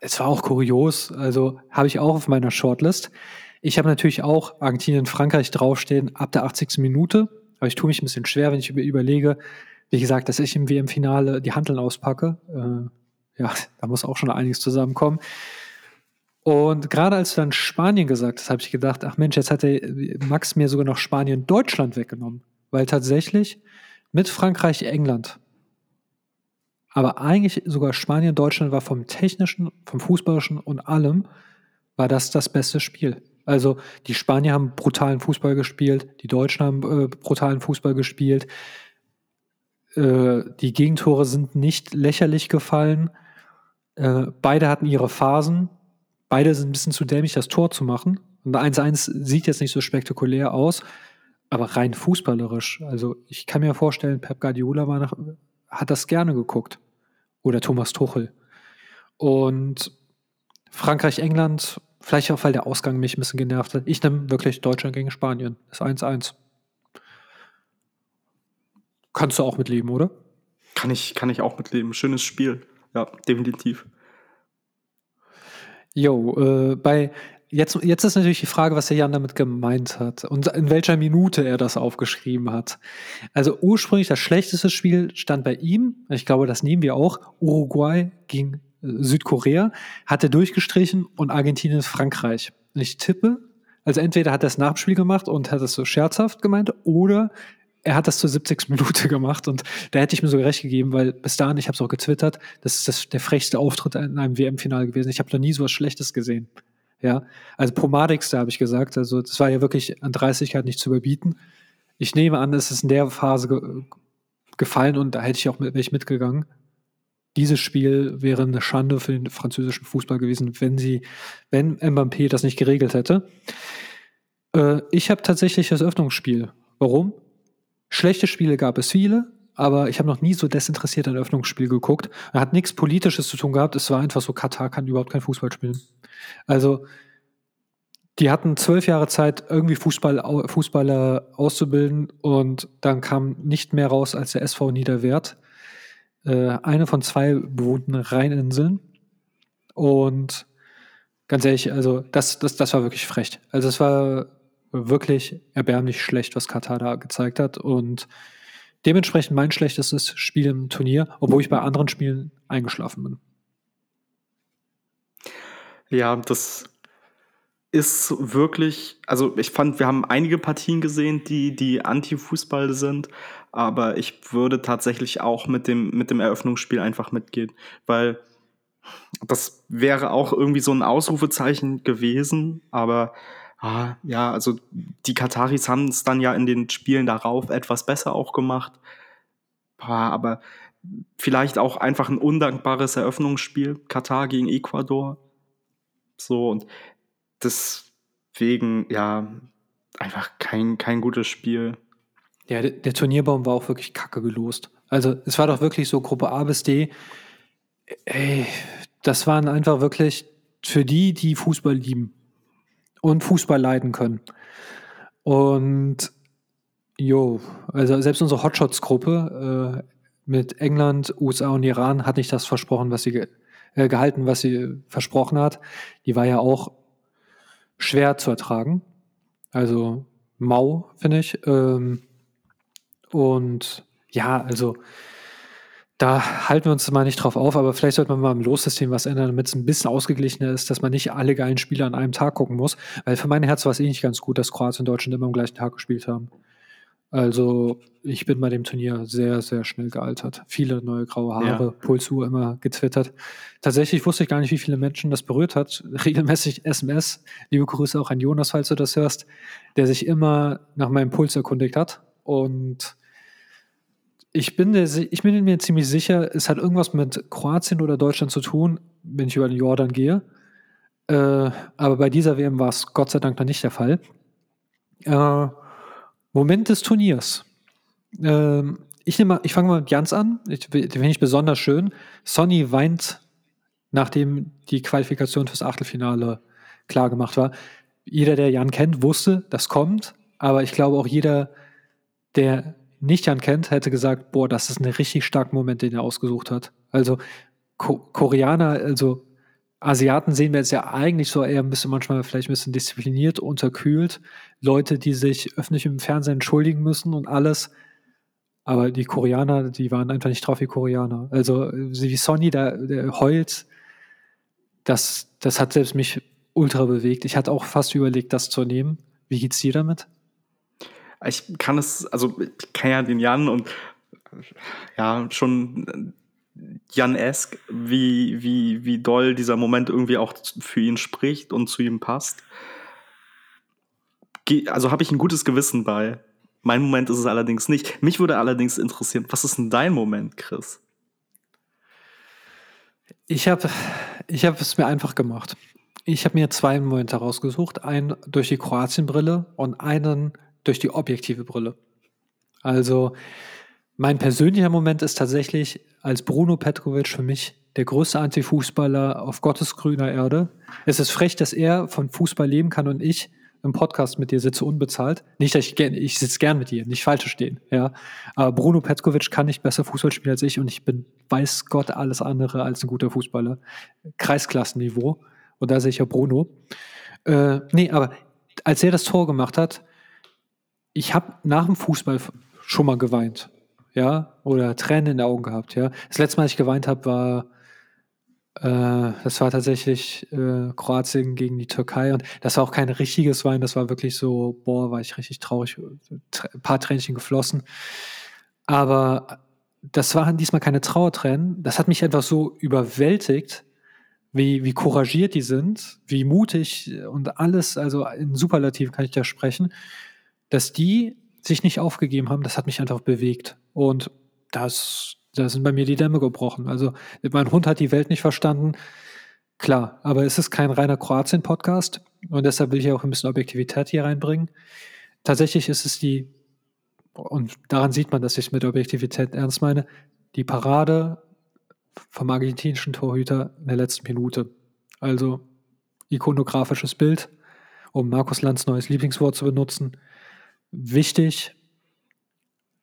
Es war auch kurios, also habe ich auch auf meiner Shortlist. Ich habe natürlich auch Argentinien, Frankreich draufstehen ab der 80. Minute, aber ich tue mich ein bisschen schwer, wenn ich überlege, wie gesagt, dass ich im WM-Finale die Handeln auspacke. Äh, ja, da muss auch schon einiges zusammenkommen. Und gerade als du dann Spanien gesagt hast, habe ich gedacht, ach Mensch, jetzt hat der Max mir sogar noch Spanien Deutschland weggenommen. Weil tatsächlich mit Frankreich England. Aber eigentlich sogar Spanien Deutschland war vom technischen, vom fußballischen und allem war das das beste Spiel. Also die Spanier haben brutalen Fußball gespielt, die Deutschen haben äh, brutalen Fußball gespielt. Äh, die Gegentore sind nicht lächerlich gefallen. Äh, beide hatten ihre Phasen. Beide sind ein bisschen zu dämlich, das Tor zu machen. Und 1-1 sieht jetzt nicht so spektakulär aus, aber rein fußballerisch. Also ich kann mir vorstellen, Pep Guardiola war nach, hat das gerne geguckt. Oder Thomas Tuchel. Und Frankreich, England, vielleicht auch, weil der Ausgang mich ein bisschen genervt hat. Ich nehme wirklich Deutschland gegen Spanien. Das ist 1-1. Kannst du auch mitleben, oder? Kann ich, kann ich auch mitleben. Schönes Spiel. Ja, definitiv. Jo, äh, bei jetzt, jetzt ist natürlich die Frage, was der Jan damit gemeint hat und in welcher Minute er das aufgeschrieben hat. Also ursprünglich das schlechteste Spiel stand bei ihm, ich glaube, das nehmen wir auch, Uruguay gegen äh, Südkorea, hat er durchgestrichen und Argentinien Frankreich. Und ich tippe, also entweder hat er das Nachspiel gemacht und hat es so scherzhaft gemeint oder er hat das zur 70. Minute gemacht und da hätte ich mir so recht gegeben, weil bis dahin, ich habe es auch getwittert, das ist das, der frechste Auftritt in einem WM-Finale gewesen. Ich habe noch nie so was Schlechtes gesehen. Ja, also Promadigste habe ich gesagt. Also das war ja wirklich an Dreistigkeit nicht zu überbieten. Ich nehme an, es ist in der Phase ge gefallen und da hätte ich auch mit, ich mitgegangen. Dieses Spiel wäre eine Schande für den französischen Fußball gewesen, wenn sie, wenn Mbappé das nicht geregelt hätte. Äh, ich habe tatsächlich das Öffnungsspiel. Warum? Schlechte Spiele gab es viele, aber ich habe noch nie so desinteressiert ein Öffnungsspiel geguckt. Er hat nichts Politisches zu tun gehabt. Es war einfach so, Katar kann überhaupt kein Fußball spielen. Also, die hatten zwölf Jahre Zeit, irgendwie Fußball, Fußballer auszubilden und dann kam nicht mehr raus als der SV Niederwert. Äh, eine von zwei bewohnten Rheininseln. Und ganz ehrlich, also das, das, das war wirklich frech. Also es war wirklich erbärmlich schlecht, was Katar da gezeigt hat. Und dementsprechend mein schlechtestes Spiel im Turnier, obwohl ich bei anderen Spielen eingeschlafen bin. Ja, das ist wirklich, also ich fand, wir haben einige Partien gesehen, die, die Anti-Fußball sind, aber ich würde tatsächlich auch mit dem, mit dem Eröffnungsspiel einfach mitgehen, weil das wäre auch irgendwie so ein Ausrufezeichen gewesen, aber Ah, ja, also die Kataris haben es dann ja in den Spielen darauf etwas besser auch gemacht. Aber vielleicht auch einfach ein undankbares Eröffnungsspiel. Katar gegen Ecuador. So, und deswegen, ja, einfach kein, kein gutes Spiel. Ja, der, der Turnierbaum war auch wirklich kacke gelost. Also, es war doch wirklich so Gruppe A bis D. Ey, das waren einfach wirklich für die, die Fußball lieben und Fußball leiden können. Und jo, also selbst unsere Hotshots-Gruppe äh, mit England, USA und Iran hat nicht das versprochen, was sie ge äh, gehalten, was sie versprochen hat. Die war ja auch schwer zu ertragen. Also mau, finde ich. Ähm, und ja, also da halten wir uns mal nicht drauf auf, aber vielleicht sollte man mal im Lossystem was ändern, damit es ein bisschen ausgeglichener ist, dass man nicht alle geilen Spiele an einem Tag gucken muss. Weil für mein Herz war es eh nicht ganz gut, dass Kroatien und Deutschland immer am gleichen Tag gespielt haben. Also ich bin bei dem Turnier sehr, sehr schnell gealtert. Viele neue graue Haare, ja. Pulsuhr immer getwittert. Tatsächlich wusste ich gar nicht, wie viele Menschen das berührt hat. Regelmäßig SMS. Liebe Grüße auch an Jonas, falls du das hörst, der sich immer nach meinem Puls erkundigt hat. Und ich bin, der, ich bin mir ziemlich sicher, es hat irgendwas mit Kroatien oder Deutschland zu tun, wenn ich über den Jordan gehe. Äh, aber bei dieser WM war es Gott sei Dank noch nicht der Fall. Äh, Moment des Turniers. Äh, ich, ich fange mal mit Jans an. Ich, den finde ich besonders schön. Sonny weint, nachdem die Qualifikation fürs Achtelfinale klar gemacht war. Jeder, der Jan kennt, wusste, das kommt. Aber ich glaube auch jeder, der nicht Jan kennt, hätte gesagt, boah, das ist ein richtig starker Moment, den er ausgesucht hat. Also Ko Koreaner, also Asiaten sehen wir jetzt ja eigentlich so eher ein bisschen manchmal vielleicht ein bisschen diszipliniert, unterkühlt. Leute, die sich öffentlich im Fernsehen entschuldigen müssen und alles. Aber die Koreaner, die waren einfach nicht drauf wie Koreaner. Also wie Sonny, der, der heult, das, das hat selbst mich ultra bewegt. Ich hatte auch fast überlegt, das zu nehmen. Wie geht's dir damit? Ich kann es, also ich kenne ja den Jan und ja, schon Jan-esk, wie, wie, wie doll dieser Moment irgendwie auch für ihn spricht und zu ihm passt. Also habe ich ein gutes Gewissen bei. Mein Moment ist es allerdings nicht. Mich würde allerdings interessieren, was ist denn dein Moment, Chris? Ich habe ich hab es mir einfach gemacht. Ich habe mir zwei Momente rausgesucht. Einen durch die Kroatien-Brille und einen durch die objektive Brille. Also mein persönlicher Moment ist tatsächlich, als Bruno Petrovic für mich der größte Antifußballer auf Gottes grüner Erde. Es ist frech, dass er von Fußball leben kann und ich im Podcast mit dir sitze unbezahlt. Nicht, dass ich ich sitze gern mit dir, nicht falsch verstehen, ja. Aber Bruno Petkovic kann nicht besser Fußball spielen als ich und ich bin, weiß Gott, alles andere als ein guter Fußballer. Kreisklassenniveau. Und da sehe ich ja Bruno. Äh, nee, aber als er das Tor gemacht hat, ich habe nach dem Fußball schon mal geweint. Ja, oder Tränen in den Augen gehabt, ja. Das letzte Mal, als ich geweint habe, war äh, das war tatsächlich äh, Kroatien gegen die Türkei und das war auch kein richtiges Wein, das war wirklich so, boah, war ich richtig traurig, ein paar Tränchen geflossen. Aber das waren diesmal keine Trauertränen, das hat mich einfach so überwältigt, wie, wie couragiert die sind, wie mutig und alles, also in Superlativ kann ich da sprechen, dass die sich nicht aufgegeben haben, das hat mich einfach bewegt. Und das da sind bei mir die Dämme gebrochen. Also mein Hund hat die Welt nicht verstanden. Klar, aber es ist kein reiner Kroatien-Podcast und deshalb will ich auch ein bisschen Objektivität hier reinbringen. Tatsächlich ist es die, und daran sieht man, dass ich es mit Objektivität ernst meine, die Parade vom argentinischen Torhüter in der letzten Minute. Also ikonografisches Bild, um Markus Lanz neues Lieblingswort zu benutzen. Wichtig,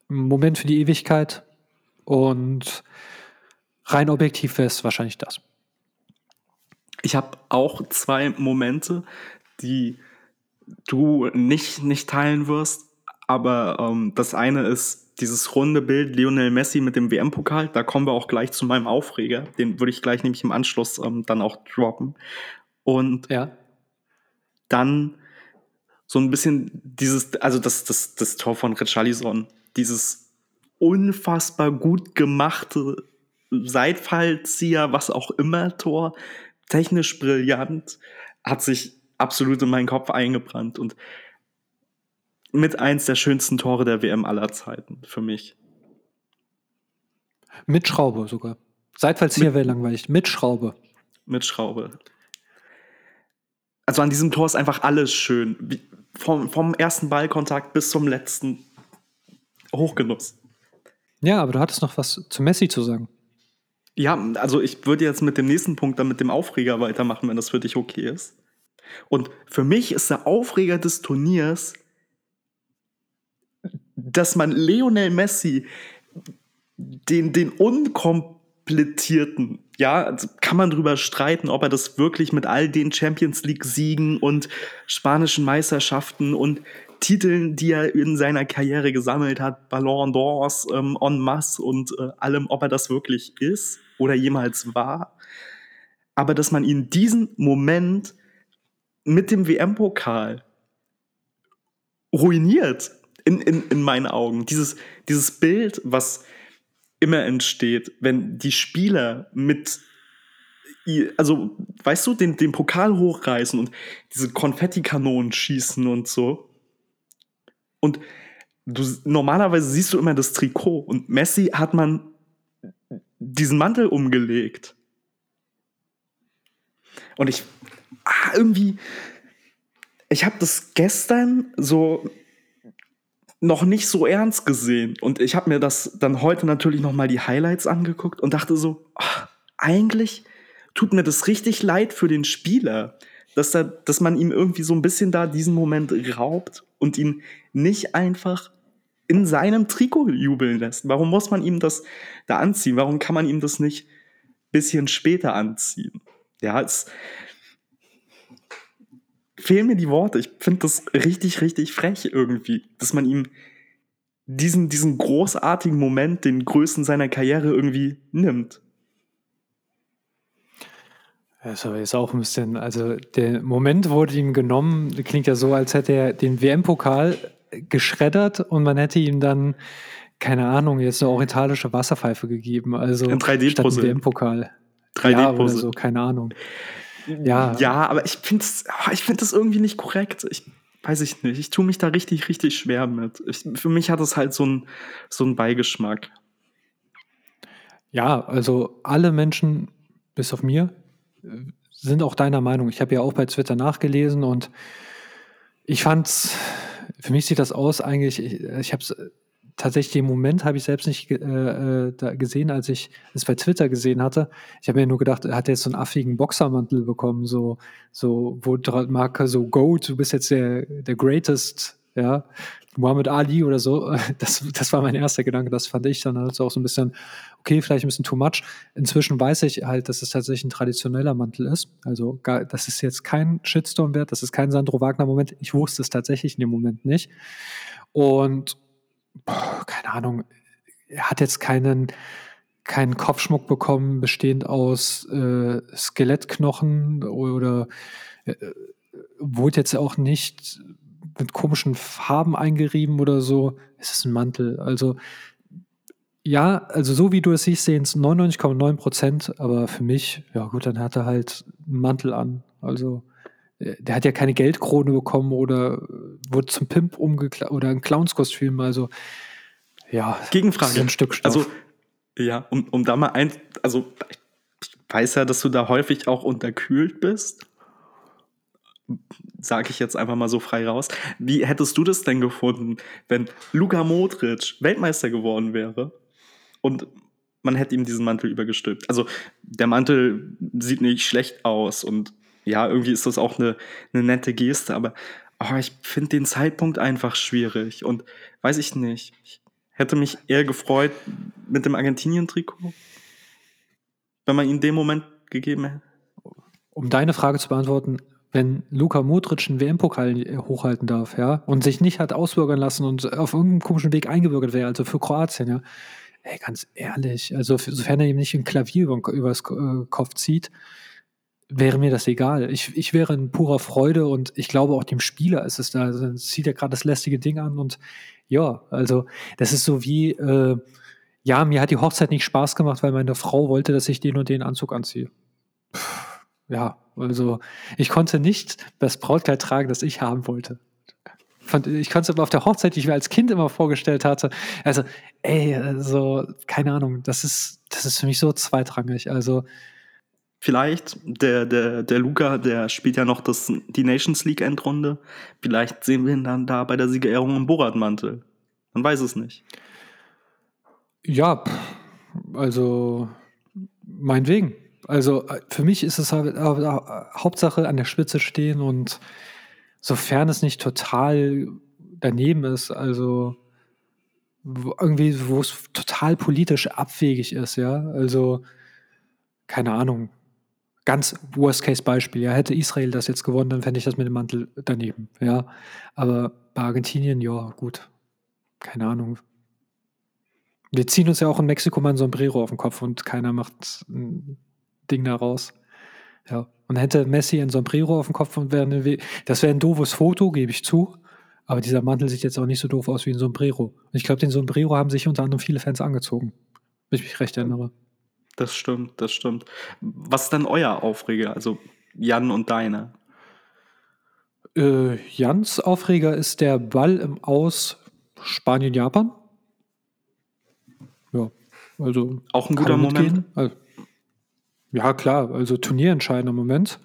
Moment für die Ewigkeit, und rein objektiv wäre es wahrscheinlich das. Ich habe auch zwei Momente, die du nicht, nicht teilen wirst. Aber ähm, das eine ist dieses runde Bild Lionel Messi mit dem WM-Pokal. Da kommen wir auch gleich zu meinem Aufreger. Den würde ich gleich nämlich im Anschluss ähm, dann auch droppen. Und ja. dann so ein bisschen dieses, also das, das, das Tor von Richarlison, dieses unfassbar gut gemachte Seitfallzieher, was auch immer, Tor. Technisch brillant, hat sich absolut in meinen Kopf eingebrannt und mit eins der schönsten Tore der WM aller Zeiten für mich. Mit Schraube sogar. Seitfallzieher wäre langweilig. Mit Schraube. Mit Schraube. Also an diesem Tor ist einfach alles schön. Vom, vom ersten Ballkontakt bis zum letzten Hochgenuss. Ja, aber du hattest noch was zu Messi zu sagen. Ja, also ich würde jetzt mit dem nächsten Punkt dann mit dem Aufreger weitermachen, wenn das für dich okay ist. Und für mich ist der Aufreger des Turniers, dass man Lionel Messi, den, den unkomplettierten, ja, also kann man drüber streiten, ob er das wirklich mit all den Champions League-Siegen und spanischen Meisterschaften und Titeln, die er in seiner Karriere gesammelt hat, Ballon d'Ors ähm, en masse und äh, allem, ob er das wirklich ist oder jemals war. Aber dass man ihn diesen Moment mit dem WM-Pokal ruiniert, in, in, in meinen Augen. Dieses, dieses Bild, was immer entsteht, wenn die Spieler mit also, weißt du, den, den Pokal hochreißen und diese Konfettikanonen schießen und so. Und du, normalerweise siehst du immer das Trikot und Messi hat man diesen Mantel umgelegt. Und ich ah, irgendwie, ich habe das gestern so noch nicht so ernst gesehen und ich habe mir das dann heute natürlich noch mal die Highlights angeguckt und dachte so, ach, eigentlich tut mir das richtig leid für den Spieler, dass, da, dass man ihm irgendwie so ein bisschen da diesen Moment raubt und ihn nicht einfach in seinem Trikot jubeln lässt. Warum muss man ihm das da anziehen? Warum kann man ihm das nicht ein bisschen später anziehen? Ja, es fehlen mir die Worte. Ich finde das richtig, richtig frech irgendwie, dass man ihm diesen, diesen großartigen Moment, den größten seiner Karriere irgendwie nimmt. Das ist aber jetzt auch ein bisschen, also der Moment wurde ihm genommen, klingt ja so, als hätte er den WM-Pokal geschreddert und man hätte ihm dann, keine Ahnung, jetzt eine orientalische Wasserpfeife gegeben. Also ein 3D-Puzzle. WM-Pokal. 3D-Puzzle. Ja, so, keine Ahnung. Ja, ja aber ich finde ah, ich find das irgendwie nicht korrekt. Ich weiß ich nicht. Ich tue mich da richtig, richtig schwer mit. Ich, für mich hat es halt so einen so einen Beigeschmack. Ja, also alle Menschen, bis auf mir, sind auch deiner Meinung. Ich habe ja auch bei Twitter nachgelesen und ich fand's, für mich sieht das aus eigentlich, ich, ich habe es tatsächlich den Moment habe ich selbst nicht äh, äh gesehen, als ich es bei Twitter gesehen hatte. Ich habe mir nur gedacht, er hat jetzt so einen affigen Boxermantel bekommen, so, so, wo Marke so Go, du bist jetzt der, der Greatest, ja, Muhammad Ali oder so. Das, das war mein erster Gedanke, das fand ich dann halt auch so ein bisschen, okay, vielleicht ein bisschen too much. Inzwischen weiß ich halt, dass es tatsächlich ein traditioneller Mantel ist. Also, das ist jetzt kein Shitstorm wert, das ist kein Sandro Wagner-Moment. Ich wusste es tatsächlich in dem Moment nicht. Und keine Ahnung, er hat jetzt keinen, keinen Kopfschmuck bekommen, bestehend aus äh, Skelettknochen oder äh, wurde jetzt auch nicht mit komischen Farben eingerieben oder so. Es ist ein Mantel. Also ja, also so wie du es siehst, sehen es 99,9 Prozent, aber für mich, ja gut, dann hat er halt einen Mantel an. Also der hat ja keine Geldkrone bekommen oder wurde zum Pimp umgeklappt oder ein Clownskostüm. Also, ja. Gegenfrage. Ein Stück Stoff. Also, ja, um, um da mal ein, also ich weiß ja, dass du da häufig auch unterkühlt bist. Sage ich jetzt einfach mal so frei raus. Wie hättest du das denn gefunden, wenn Luka Modric Weltmeister geworden wäre und man hätte ihm diesen Mantel übergestülpt? Also der Mantel sieht nicht schlecht aus und ja, irgendwie ist das auch eine, eine nette Geste, aber oh, ich finde den Zeitpunkt einfach schwierig und weiß ich nicht. Ich hätte mich eher gefreut mit dem Argentinien-Trikot, wenn man ihn in dem Moment gegeben hätte. Um deine Frage zu beantworten, wenn Luka Modric einen WM-Pokal hochhalten darf, ja, und sich nicht hat ausbürgern lassen und auf irgendeinem komischen Weg eingebürgert wäre, also für Kroatien, ja, ey, ganz ehrlich, also sofern er ihm nicht ein Klavier über, übers äh, Kopf zieht, wäre mir das egal. Ich, ich wäre in purer Freude und ich glaube auch dem Spieler ist es da. Also zieht er gerade das lästige Ding an und ja, also das ist so wie, äh, ja, mir hat die Hochzeit nicht Spaß gemacht, weil meine Frau wollte, dass ich den und den Anzug anziehe. Ja, also ich konnte nicht das Brautkleid tragen, das ich haben wollte. Ich konnte es aber auf der Hochzeit, die ich mir als Kind immer vorgestellt hatte. Also, ey, also, keine Ahnung, das ist, das ist für mich so zweitrangig. Also, Vielleicht, der, der, der Luca, der spielt ja noch das, die Nations League Endrunde. Vielleicht sehen wir ihn dann da bei der Siegerehrung im Borat-Mantel. Man weiß es nicht. Ja, also meinetwegen. Also für mich ist es halt, Hauptsache an der Spitze stehen und sofern es nicht total daneben ist, also irgendwie, wo es total politisch abwegig ist, ja, also keine Ahnung, ganz Worst-Case-Beispiel. Ja, hätte Israel das jetzt gewonnen, dann fände ich das mit dem Mantel daneben. Ja, aber bei Argentinien, ja, gut. Keine Ahnung. Wir ziehen uns ja auch in Mexiko mal ein Sombrero auf den Kopf und keiner macht ein Ding daraus. Ja. Und hätte Messi ein Sombrero auf dem Kopf und wäre eine, das wäre ein doofes Foto, gebe ich zu. Aber dieser Mantel sieht jetzt auch nicht so doof aus wie ein Sombrero. Und ich glaube, den Sombrero haben sich unter anderem viele Fans angezogen. Wenn ich mich recht erinnere. Das stimmt, das stimmt. Was ist denn euer Aufreger? Also Jan und deine? Äh, Jans Aufreger ist der Ball im Aus Spanien-Japan. Ja, also. Auch ein guter Moment. Also, ja, klar, also turnierentscheidender Moment.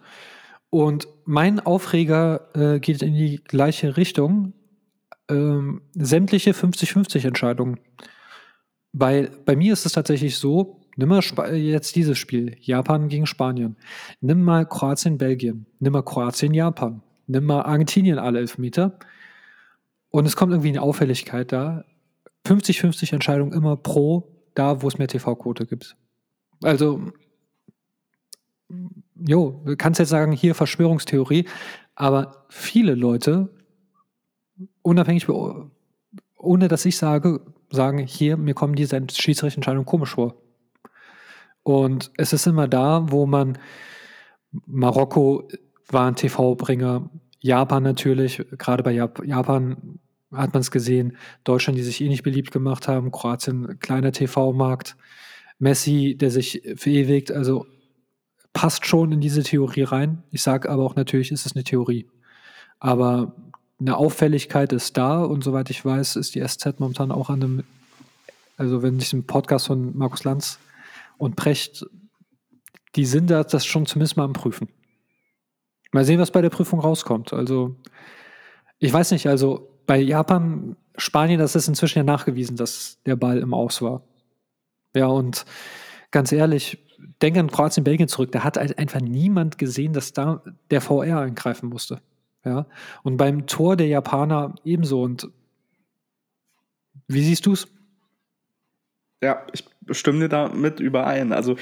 Und mein Aufreger äh, geht in die gleiche Richtung. Ähm, sämtliche 50-50 Entscheidungen. Weil bei mir ist es tatsächlich so, Nimm mal Sp jetzt dieses Spiel, Japan gegen Spanien. Nimm mal Kroatien, Belgien. Nimm mal Kroatien, Japan. Nimm mal Argentinien alle Elfmeter. Und es kommt irgendwie eine Auffälligkeit da. 50-50 Entscheidung immer pro da, wo es mehr TV-Quote gibt. Also, jo, du kannst jetzt sagen, hier Verschwörungstheorie, aber viele Leute, unabhängig ohne dass ich sage, sagen, hier, mir kommen diese Schiedsrichterentscheidungen komisch vor. Und es ist immer da, wo man Marokko war ein TV-Bringer, Japan natürlich, gerade bei Jap Japan hat man es gesehen, Deutschland, die sich eh nicht beliebt gemacht haben, Kroatien, kleiner TV-Markt, Messi, der sich verewigt, also passt schon in diese Theorie rein. Ich sage aber auch natürlich, ist es eine Theorie. Aber eine Auffälligkeit ist da und soweit ich weiß, ist die SZ momentan auch an einem, also wenn ich einen Podcast von Markus Lanz und Precht, die sind da das schon zumindest mal am Prüfen. Mal sehen, was bei der Prüfung rauskommt. Also, ich weiß nicht, also bei Japan, Spanien, das ist inzwischen ja nachgewiesen, dass der Ball im Aus war. Ja, und ganz ehrlich, denke an Kroatien, Belgien zurück. Da hat einfach niemand gesehen, dass da der VR eingreifen musste. Ja, und beim Tor der Japaner ebenso. Und wie siehst du es? Ja, ich stimme damit überein. Also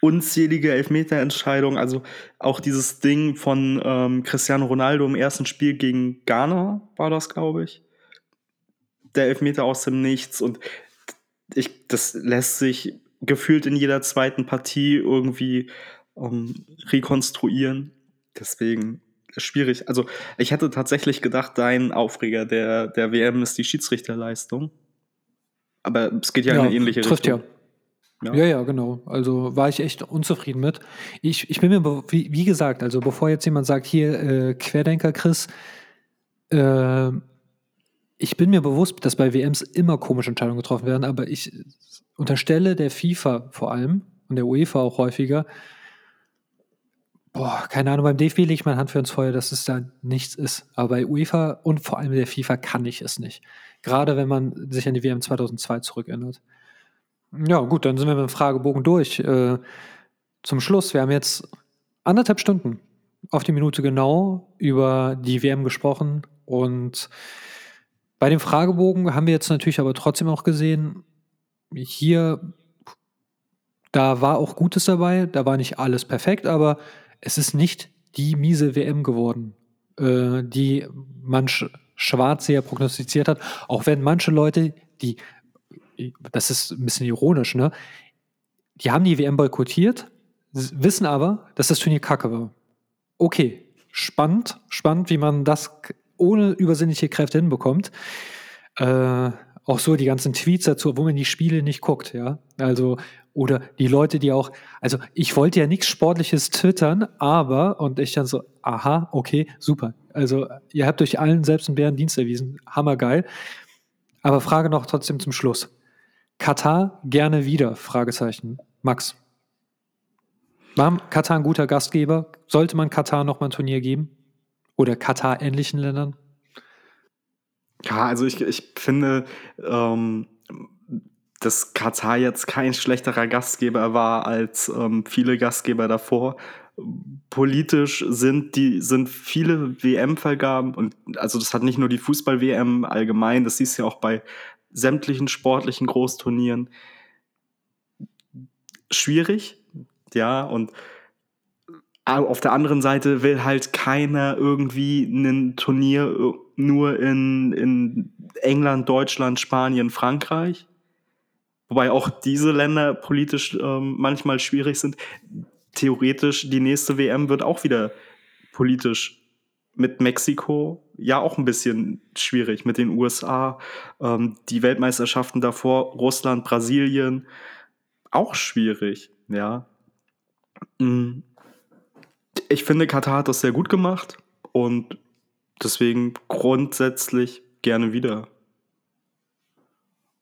unzählige Elfmeterentscheidungen, also auch dieses Ding von ähm, Cristiano Ronaldo im ersten Spiel gegen Ghana war das, glaube ich. Der Elfmeter aus dem Nichts und ich, das lässt sich gefühlt in jeder zweiten Partie irgendwie ähm, rekonstruieren. Deswegen schwierig. Also ich hätte tatsächlich gedacht, dein Aufreger der, der WM ist die Schiedsrichterleistung. Aber es geht ja, ja in eine ähnliche trifft Richtung. Ja. ja, ja, genau. Also war ich echt unzufrieden mit. Ich, ich bin mir, wie, wie gesagt, also bevor jetzt jemand sagt, hier äh, Querdenker Chris, äh, ich bin mir bewusst, dass bei WMs immer komische Entscheidungen getroffen werden, aber ich unterstelle der FIFA vor allem und der UEFA auch häufiger, boah, keine Ahnung, beim DFB lege ich meine Hand für ins Feuer, dass es da nichts ist. Aber bei UEFA und vor allem der FIFA kann ich es nicht. Gerade wenn man sich an die WM 2002 zurückerinnert. Ja, gut, dann sind wir mit dem Fragebogen durch. Äh, zum Schluss, wir haben jetzt anderthalb Stunden auf die Minute genau über die WM gesprochen und bei dem Fragebogen haben wir jetzt natürlich aber trotzdem auch gesehen, hier, da war auch Gutes dabei, da war nicht alles perfekt, aber es ist nicht die miese WM geworden, äh, die manch Schwarzseher prognostiziert hat, auch wenn manche Leute, die, das ist ein bisschen ironisch, ne, die haben die WM boykottiert, wissen aber, dass das Turnier kacke war. Okay, spannend, spannend, wie man das ohne übersinnliche Kräfte hinbekommt. Äh, auch so die ganzen Tweets dazu, wo man die Spiele nicht guckt, ja. Also, oder die Leute, die auch, also ich wollte ja nichts Sportliches twittern, aber, und ich dann so, aha, okay, super. Also, ihr habt euch allen selbst einen Bären Dienst erwiesen, hammergeil. Aber Frage noch trotzdem zum Schluss. Katar gerne wieder? Fragezeichen. Max. War Katar ein guter Gastgeber? Sollte man Katar noch mal ein Turnier geben? Oder Katar-ähnlichen Ländern? Ja, also ich, ich finde, ähm, dass Katar jetzt kein schlechterer Gastgeber war als ähm, viele Gastgeber davor. Politisch sind die sind viele WM-Vergaben und also das hat nicht nur die Fußball-WM allgemein, das siehst du ja auch bei sämtlichen sportlichen Großturnieren schwierig, ja und auf der anderen Seite will halt keiner irgendwie ein Turnier nur in, in England, Deutschland, Spanien, Frankreich. Wobei auch diese Länder politisch ähm, manchmal schwierig sind. Theoretisch, die nächste WM wird auch wieder politisch mit Mexiko ja auch ein bisschen schwierig, mit den USA, ähm, die Weltmeisterschaften davor, Russland, Brasilien, auch schwierig, ja. Mhm ich finde, Katar hat das sehr gut gemacht und deswegen grundsätzlich gerne wieder.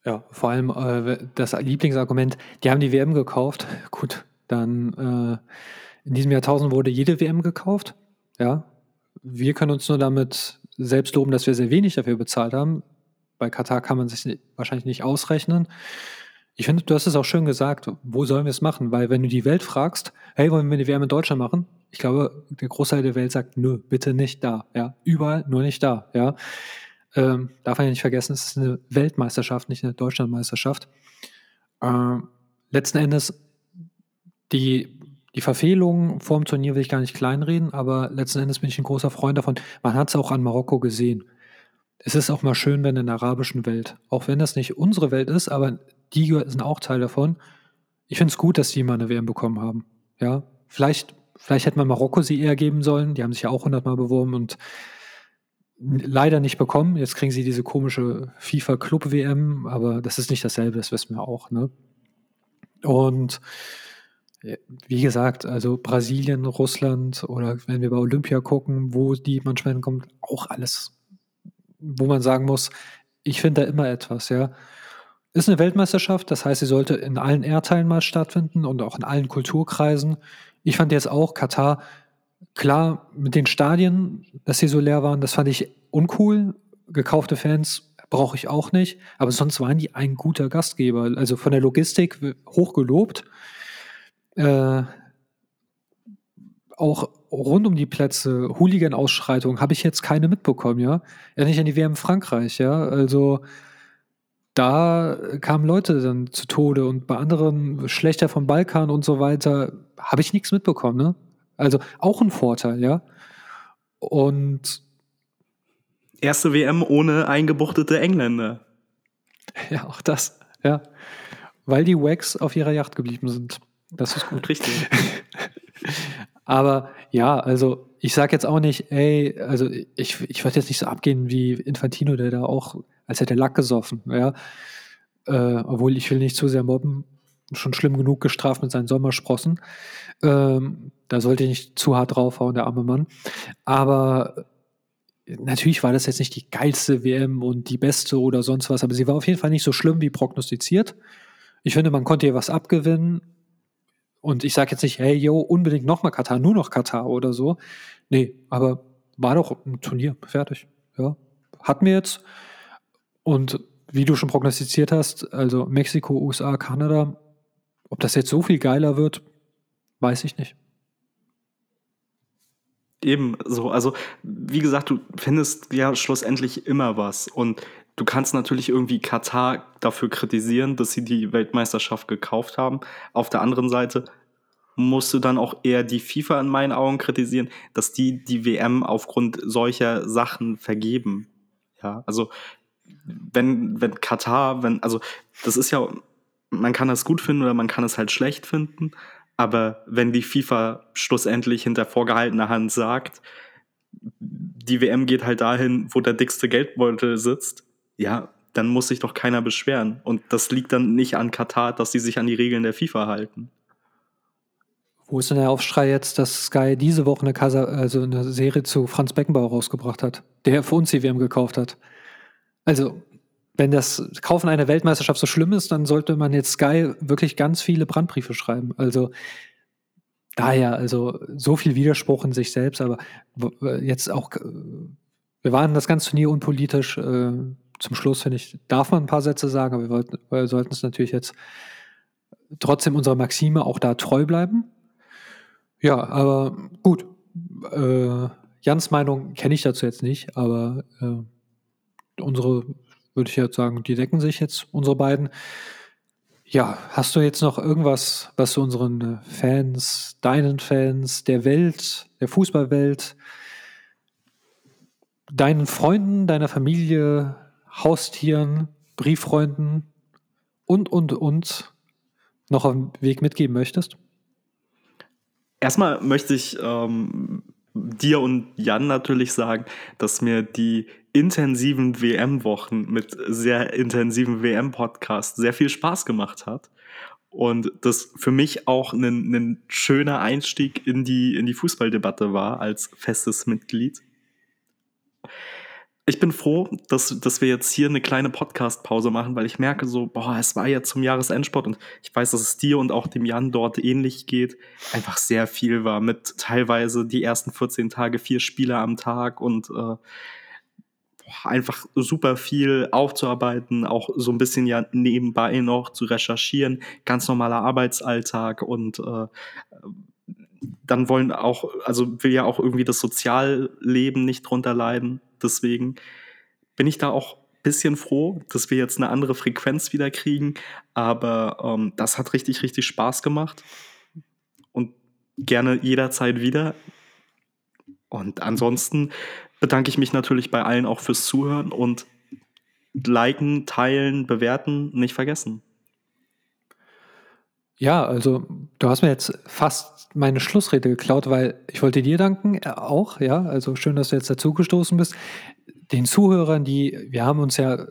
Ja, vor allem äh, das Lieblingsargument, die haben die WM gekauft. Gut, dann äh, in diesem Jahrtausend wurde jede WM gekauft. Ja, wir können uns nur damit selbst loben, dass wir sehr wenig dafür bezahlt haben. Bei Katar kann man sich wahrscheinlich nicht ausrechnen. Ich finde, du hast es auch schön gesagt, wo sollen wir es machen? Weil wenn du die Welt fragst, hey, wollen wir eine WM in Deutschland machen? Ich glaube, der Großteil der Welt sagt, nö, bitte nicht da. Ja, überall, nur nicht da. Ja, ähm, darf man ja nicht vergessen, es ist eine Weltmeisterschaft, nicht eine Deutschlandmeisterschaft. Ähm, letzten Endes, die, die Verfehlungen vor dem Turnier will ich gar nicht kleinreden, aber letzten Endes bin ich ein großer Freund davon. Man hat es auch an Marokko gesehen. es ist auch mal schön, wenn in der arabischen Welt, auch wenn das nicht unsere Welt ist, aber die sind auch Teil davon. Ich finde es gut, dass die mal eine WM bekommen haben. Ja, vielleicht, vielleicht hätte man Marokko sie eher geben sollen. Die haben sich ja auch hundertmal beworben und leider nicht bekommen. Jetzt kriegen sie diese komische FIFA Club WM, aber das ist nicht dasselbe, das wissen wir auch. Ne? Und wie gesagt, also Brasilien, Russland oder wenn wir bei Olympia gucken, wo die manchmal hinkommt, auch alles wo man sagen muss, ich finde da immer etwas, ja. Ist eine Weltmeisterschaft, das heißt, sie sollte in allen Erdteilen mal stattfinden und auch in allen Kulturkreisen. Ich fand jetzt auch Katar, klar, mit den Stadien, dass sie so leer waren, das fand ich uncool. Gekaufte Fans brauche ich auch nicht, aber sonst waren die ein guter Gastgeber. Also von der Logistik hochgelobt. Äh, auch rund um die Plätze, Hooligan-Ausschreitungen, habe ich jetzt keine mitbekommen, ja. Ja, nicht an die WM Frankreich, ja. Also da kamen Leute dann zu Tode und bei anderen Schlechter vom Balkan und so weiter habe ich nichts mitbekommen, ne? Also auch ein Vorteil, ja. Und erste WM ohne eingebuchtete Engländer. Ja, auch das, ja. Weil die Wags auf ihrer Yacht geblieben sind. Das ist gut. Richtig. Aber ja, also ich sage jetzt auch nicht, ey, also ich, ich würde jetzt nicht so abgehen wie Infantino, der da auch, als hätte er Lack gesoffen, ja. Äh, obwohl ich will nicht zu sehr mobben, schon schlimm genug gestraft mit seinen Sommersprossen. Ähm, da sollte ich nicht zu hart draufhauen, der arme Mann. Aber natürlich war das jetzt nicht die geilste WM und die beste oder sonst was, aber sie war auf jeden Fall nicht so schlimm wie prognostiziert. Ich finde, man konnte ihr was abgewinnen und ich sage jetzt nicht, hey, yo, unbedingt nochmal Katar, nur noch Katar oder so. Nee, aber war doch ein Turnier, fertig. Ja. Hatten wir jetzt. Und wie du schon prognostiziert hast, also Mexiko, USA, Kanada, ob das jetzt so viel geiler wird, weiß ich nicht. Eben so, also wie gesagt, du findest ja schlussendlich immer was. Und du kannst natürlich irgendwie Katar dafür kritisieren, dass sie die Weltmeisterschaft gekauft haben. Auf der anderen Seite musst du dann auch eher die FIFA in meinen Augen kritisieren, dass die die WM aufgrund solcher Sachen vergeben. Ja, also wenn, wenn Katar, wenn, also das ist ja, man kann das gut finden oder man kann es halt schlecht finden, aber wenn die FIFA schlussendlich hinter vorgehaltener Hand sagt, die WM geht halt dahin, wo der dickste Geldbeutel sitzt, ja, dann muss sich doch keiner beschweren. Und das liegt dann nicht an Katar, dass sie sich an die Regeln der FIFA halten. Wo ist denn der Aufschrei jetzt, dass Sky diese Woche eine, Casa, also eine Serie zu Franz Beckenbauer rausgebracht hat, der für uns die WM gekauft hat? Also, wenn das Kaufen einer Weltmeisterschaft so schlimm ist, dann sollte man jetzt Sky wirklich ganz viele Brandbriefe schreiben. Also, daher, also so viel Widerspruch in sich selbst, aber jetzt auch, wir waren das ganze Turnier unpolitisch. Äh, zum Schluss, finde ich, darf man ein paar Sätze sagen, aber wir, wollten, wir sollten es natürlich jetzt trotzdem unserer Maxime auch da treu bleiben. Ja, aber gut. Äh, Jans Meinung kenne ich dazu jetzt nicht, aber äh, unsere, würde ich jetzt sagen, die decken sich jetzt, unsere beiden. Ja, hast du jetzt noch irgendwas, was du unseren Fans, deinen Fans, der Welt, der Fußballwelt, deinen Freunden, deiner Familie, Haustieren, Brieffreunden und, und, und noch auf den Weg mitgeben möchtest? Erstmal möchte ich ähm, dir und Jan natürlich sagen, dass mir die intensiven WM-Wochen mit sehr intensiven WM-Podcasts sehr viel Spaß gemacht hat. Und das für mich auch ein, ein schöner Einstieg in die, in die Fußballdebatte war als festes Mitglied ich bin froh, dass, dass wir jetzt hier eine kleine Podcast-Pause machen, weil ich merke so, boah, es war ja zum Jahresendsport und ich weiß, dass es dir und auch dem Jan dort ähnlich geht. Einfach sehr viel war mit teilweise die ersten 14 Tage vier Spiele am Tag und äh, boah, einfach super viel aufzuarbeiten, auch so ein bisschen ja nebenbei noch zu recherchieren, ganz normaler Arbeitsalltag und äh, dann wollen auch, also will ja auch irgendwie das Sozialleben nicht drunter leiden. Deswegen bin ich da auch ein bisschen froh, dass wir jetzt eine andere Frequenz wieder kriegen. Aber ähm, das hat richtig, richtig Spaß gemacht. Und gerne jederzeit wieder. Und ansonsten bedanke ich mich natürlich bei allen auch fürs Zuhören und liken, teilen, bewerten, nicht vergessen. Ja, also du hast mir jetzt fast meine Schlussrede geklaut, weil ich wollte dir danken, äh, auch, ja, also schön, dass du jetzt dazugestoßen bist. Den Zuhörern, die, wir haben uns ja äh,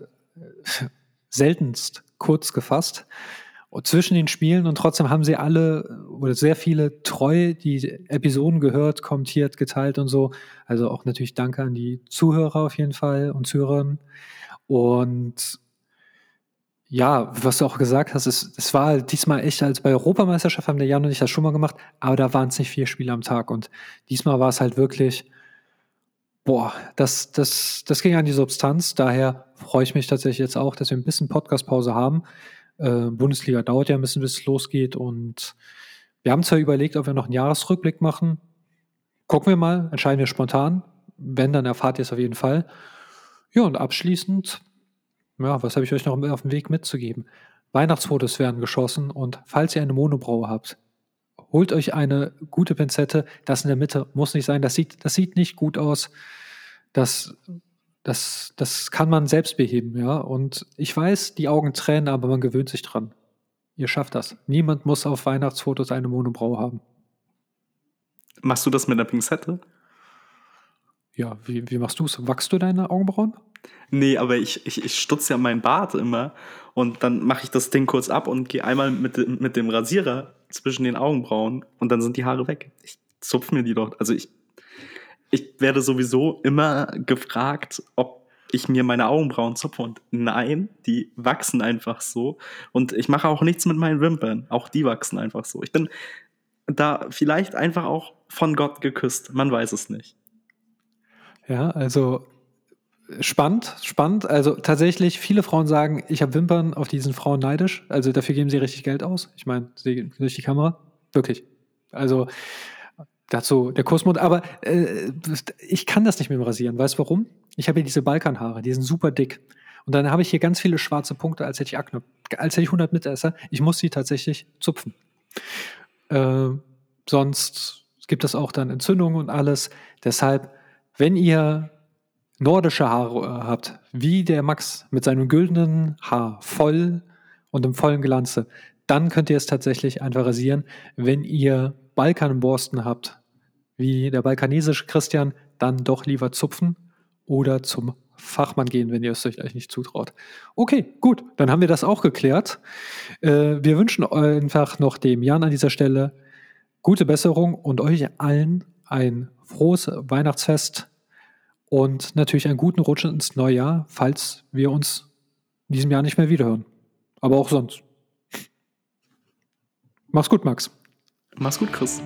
seltenst kurz gefasst zwischen den Spielen und trotzdem haben sie alle oder sehr viele treu die Episoden gehört, kommentiert, geteilt und so. Also auch natürlich danke an die Zuhörer auf jeden Fall und Zuhörerinnen. Und ja, was du auch gesagt hast, es, es war diesmal echt, als bei Europameisterschaft haben der Jan und ich das schon mal gemacht, aber da waren es nicht vier Spiele am Tag. Und diesmal war es halt wirklich, boah, das, das, das ging an die Substanz. Daher freue ich mich tatsächlich jetzt auch, dass wir ein bisschen Podcastpause haben. Äh, Bundesliga dauert ja ein bisschen, bis es losgeht. Und wir haben zwar überlegt, ob wir noch einen Jahresrückblick machen. Gucken wir mal, entscheiden wir spontan. Wenn, dann erfahrt ihr es auf jeden Fall. Ja, und abschließend ja, was habe ich euch noch auf dem Weg mitzugeben? Weihnachtsfotos werden geschossen und falls ihr eine Monobraue habt, holt euch eine gute Pinzette. Das in der Mitte muss nicht sein. Das sieht, das sieht nicht gut aus. Das, das, das kann man selbst beheben, ja. Und ich weiß, die Augen tränen, aber man gewöhnt sich dran. Ihr schafft das. Niemand muss auf Weihnachtsfotos eine Monobraue haben. Machst du das mit einer Pinzette? Ja, wie, wie machst du es? Wachst du deine Augenbrauen? Nee, aber ich, ich, ich stutze ja meinen Bart immer und dann mache ich das Ding kurz ab und gehe einmal mit, mit dem Rasierer zwischen den Augenbrauen und dann sind die Haare weg. Ich zupf mir die doch. Also ich, ich werde sowieso immer gefragt, ob ich mir meine Augenbrauen zupfe und nein, die wachsen einfach so. Und ich mache auch nichts mit meinen Wimpern. Auch die wachsen einfach so. Ich bin da vielleicht einfach auch von Gott geküsst. Man weiß es nicht. Ja, also spannend, spannend. Also tatsächlich, viele Frauen sagen, ich habe Wimpern, auf diesen Frauen neidisch. Also dafür geben sie richtig Geld aus. Ich meine, sie durch die Kamera. Wirklich. Also dazu der Kussmund. Aber äh, ich kann das nicht mehr rasieren. Weißt du warum? Ich habe hier diese Balkanhaare, die sind super dick. Und dann habe ich hier ganz viele schwarze Punkte, als hätte ich Akne. Als hätte ich 100 Mitesser. Ich muss sie tatsächlich zupfen. Äh, sonst gibt es auch dann Entzündungen und alles. Deshalb, wenn ihr nordische Haare äh, habt, wie der Max mit seinem güldenen Haar, voll und im vollen Glanze, dann könnt ihr es tatsächlich einfach rasieren. Wenn ihr Balkanborsten habt, wie der balkanesische Christian, dann doch lieber zupfen oder zum Fachmann gehen, wenn ihr es euch nicht zutraut. Okay, gut, dann haben wir das auch geklärt. Äh, wir wünschen einfach noch dem Jan an dieser Stelle gute Besserung und euch allen ein frohes Weihnachtsfest und natürlich einen guten Rutsch ins neue Jahr, falls wir uns in diesem Jahr nicht mehr wiederhören. Aber auch sonst. Mach's gut, Max. Mach's gut, Chris.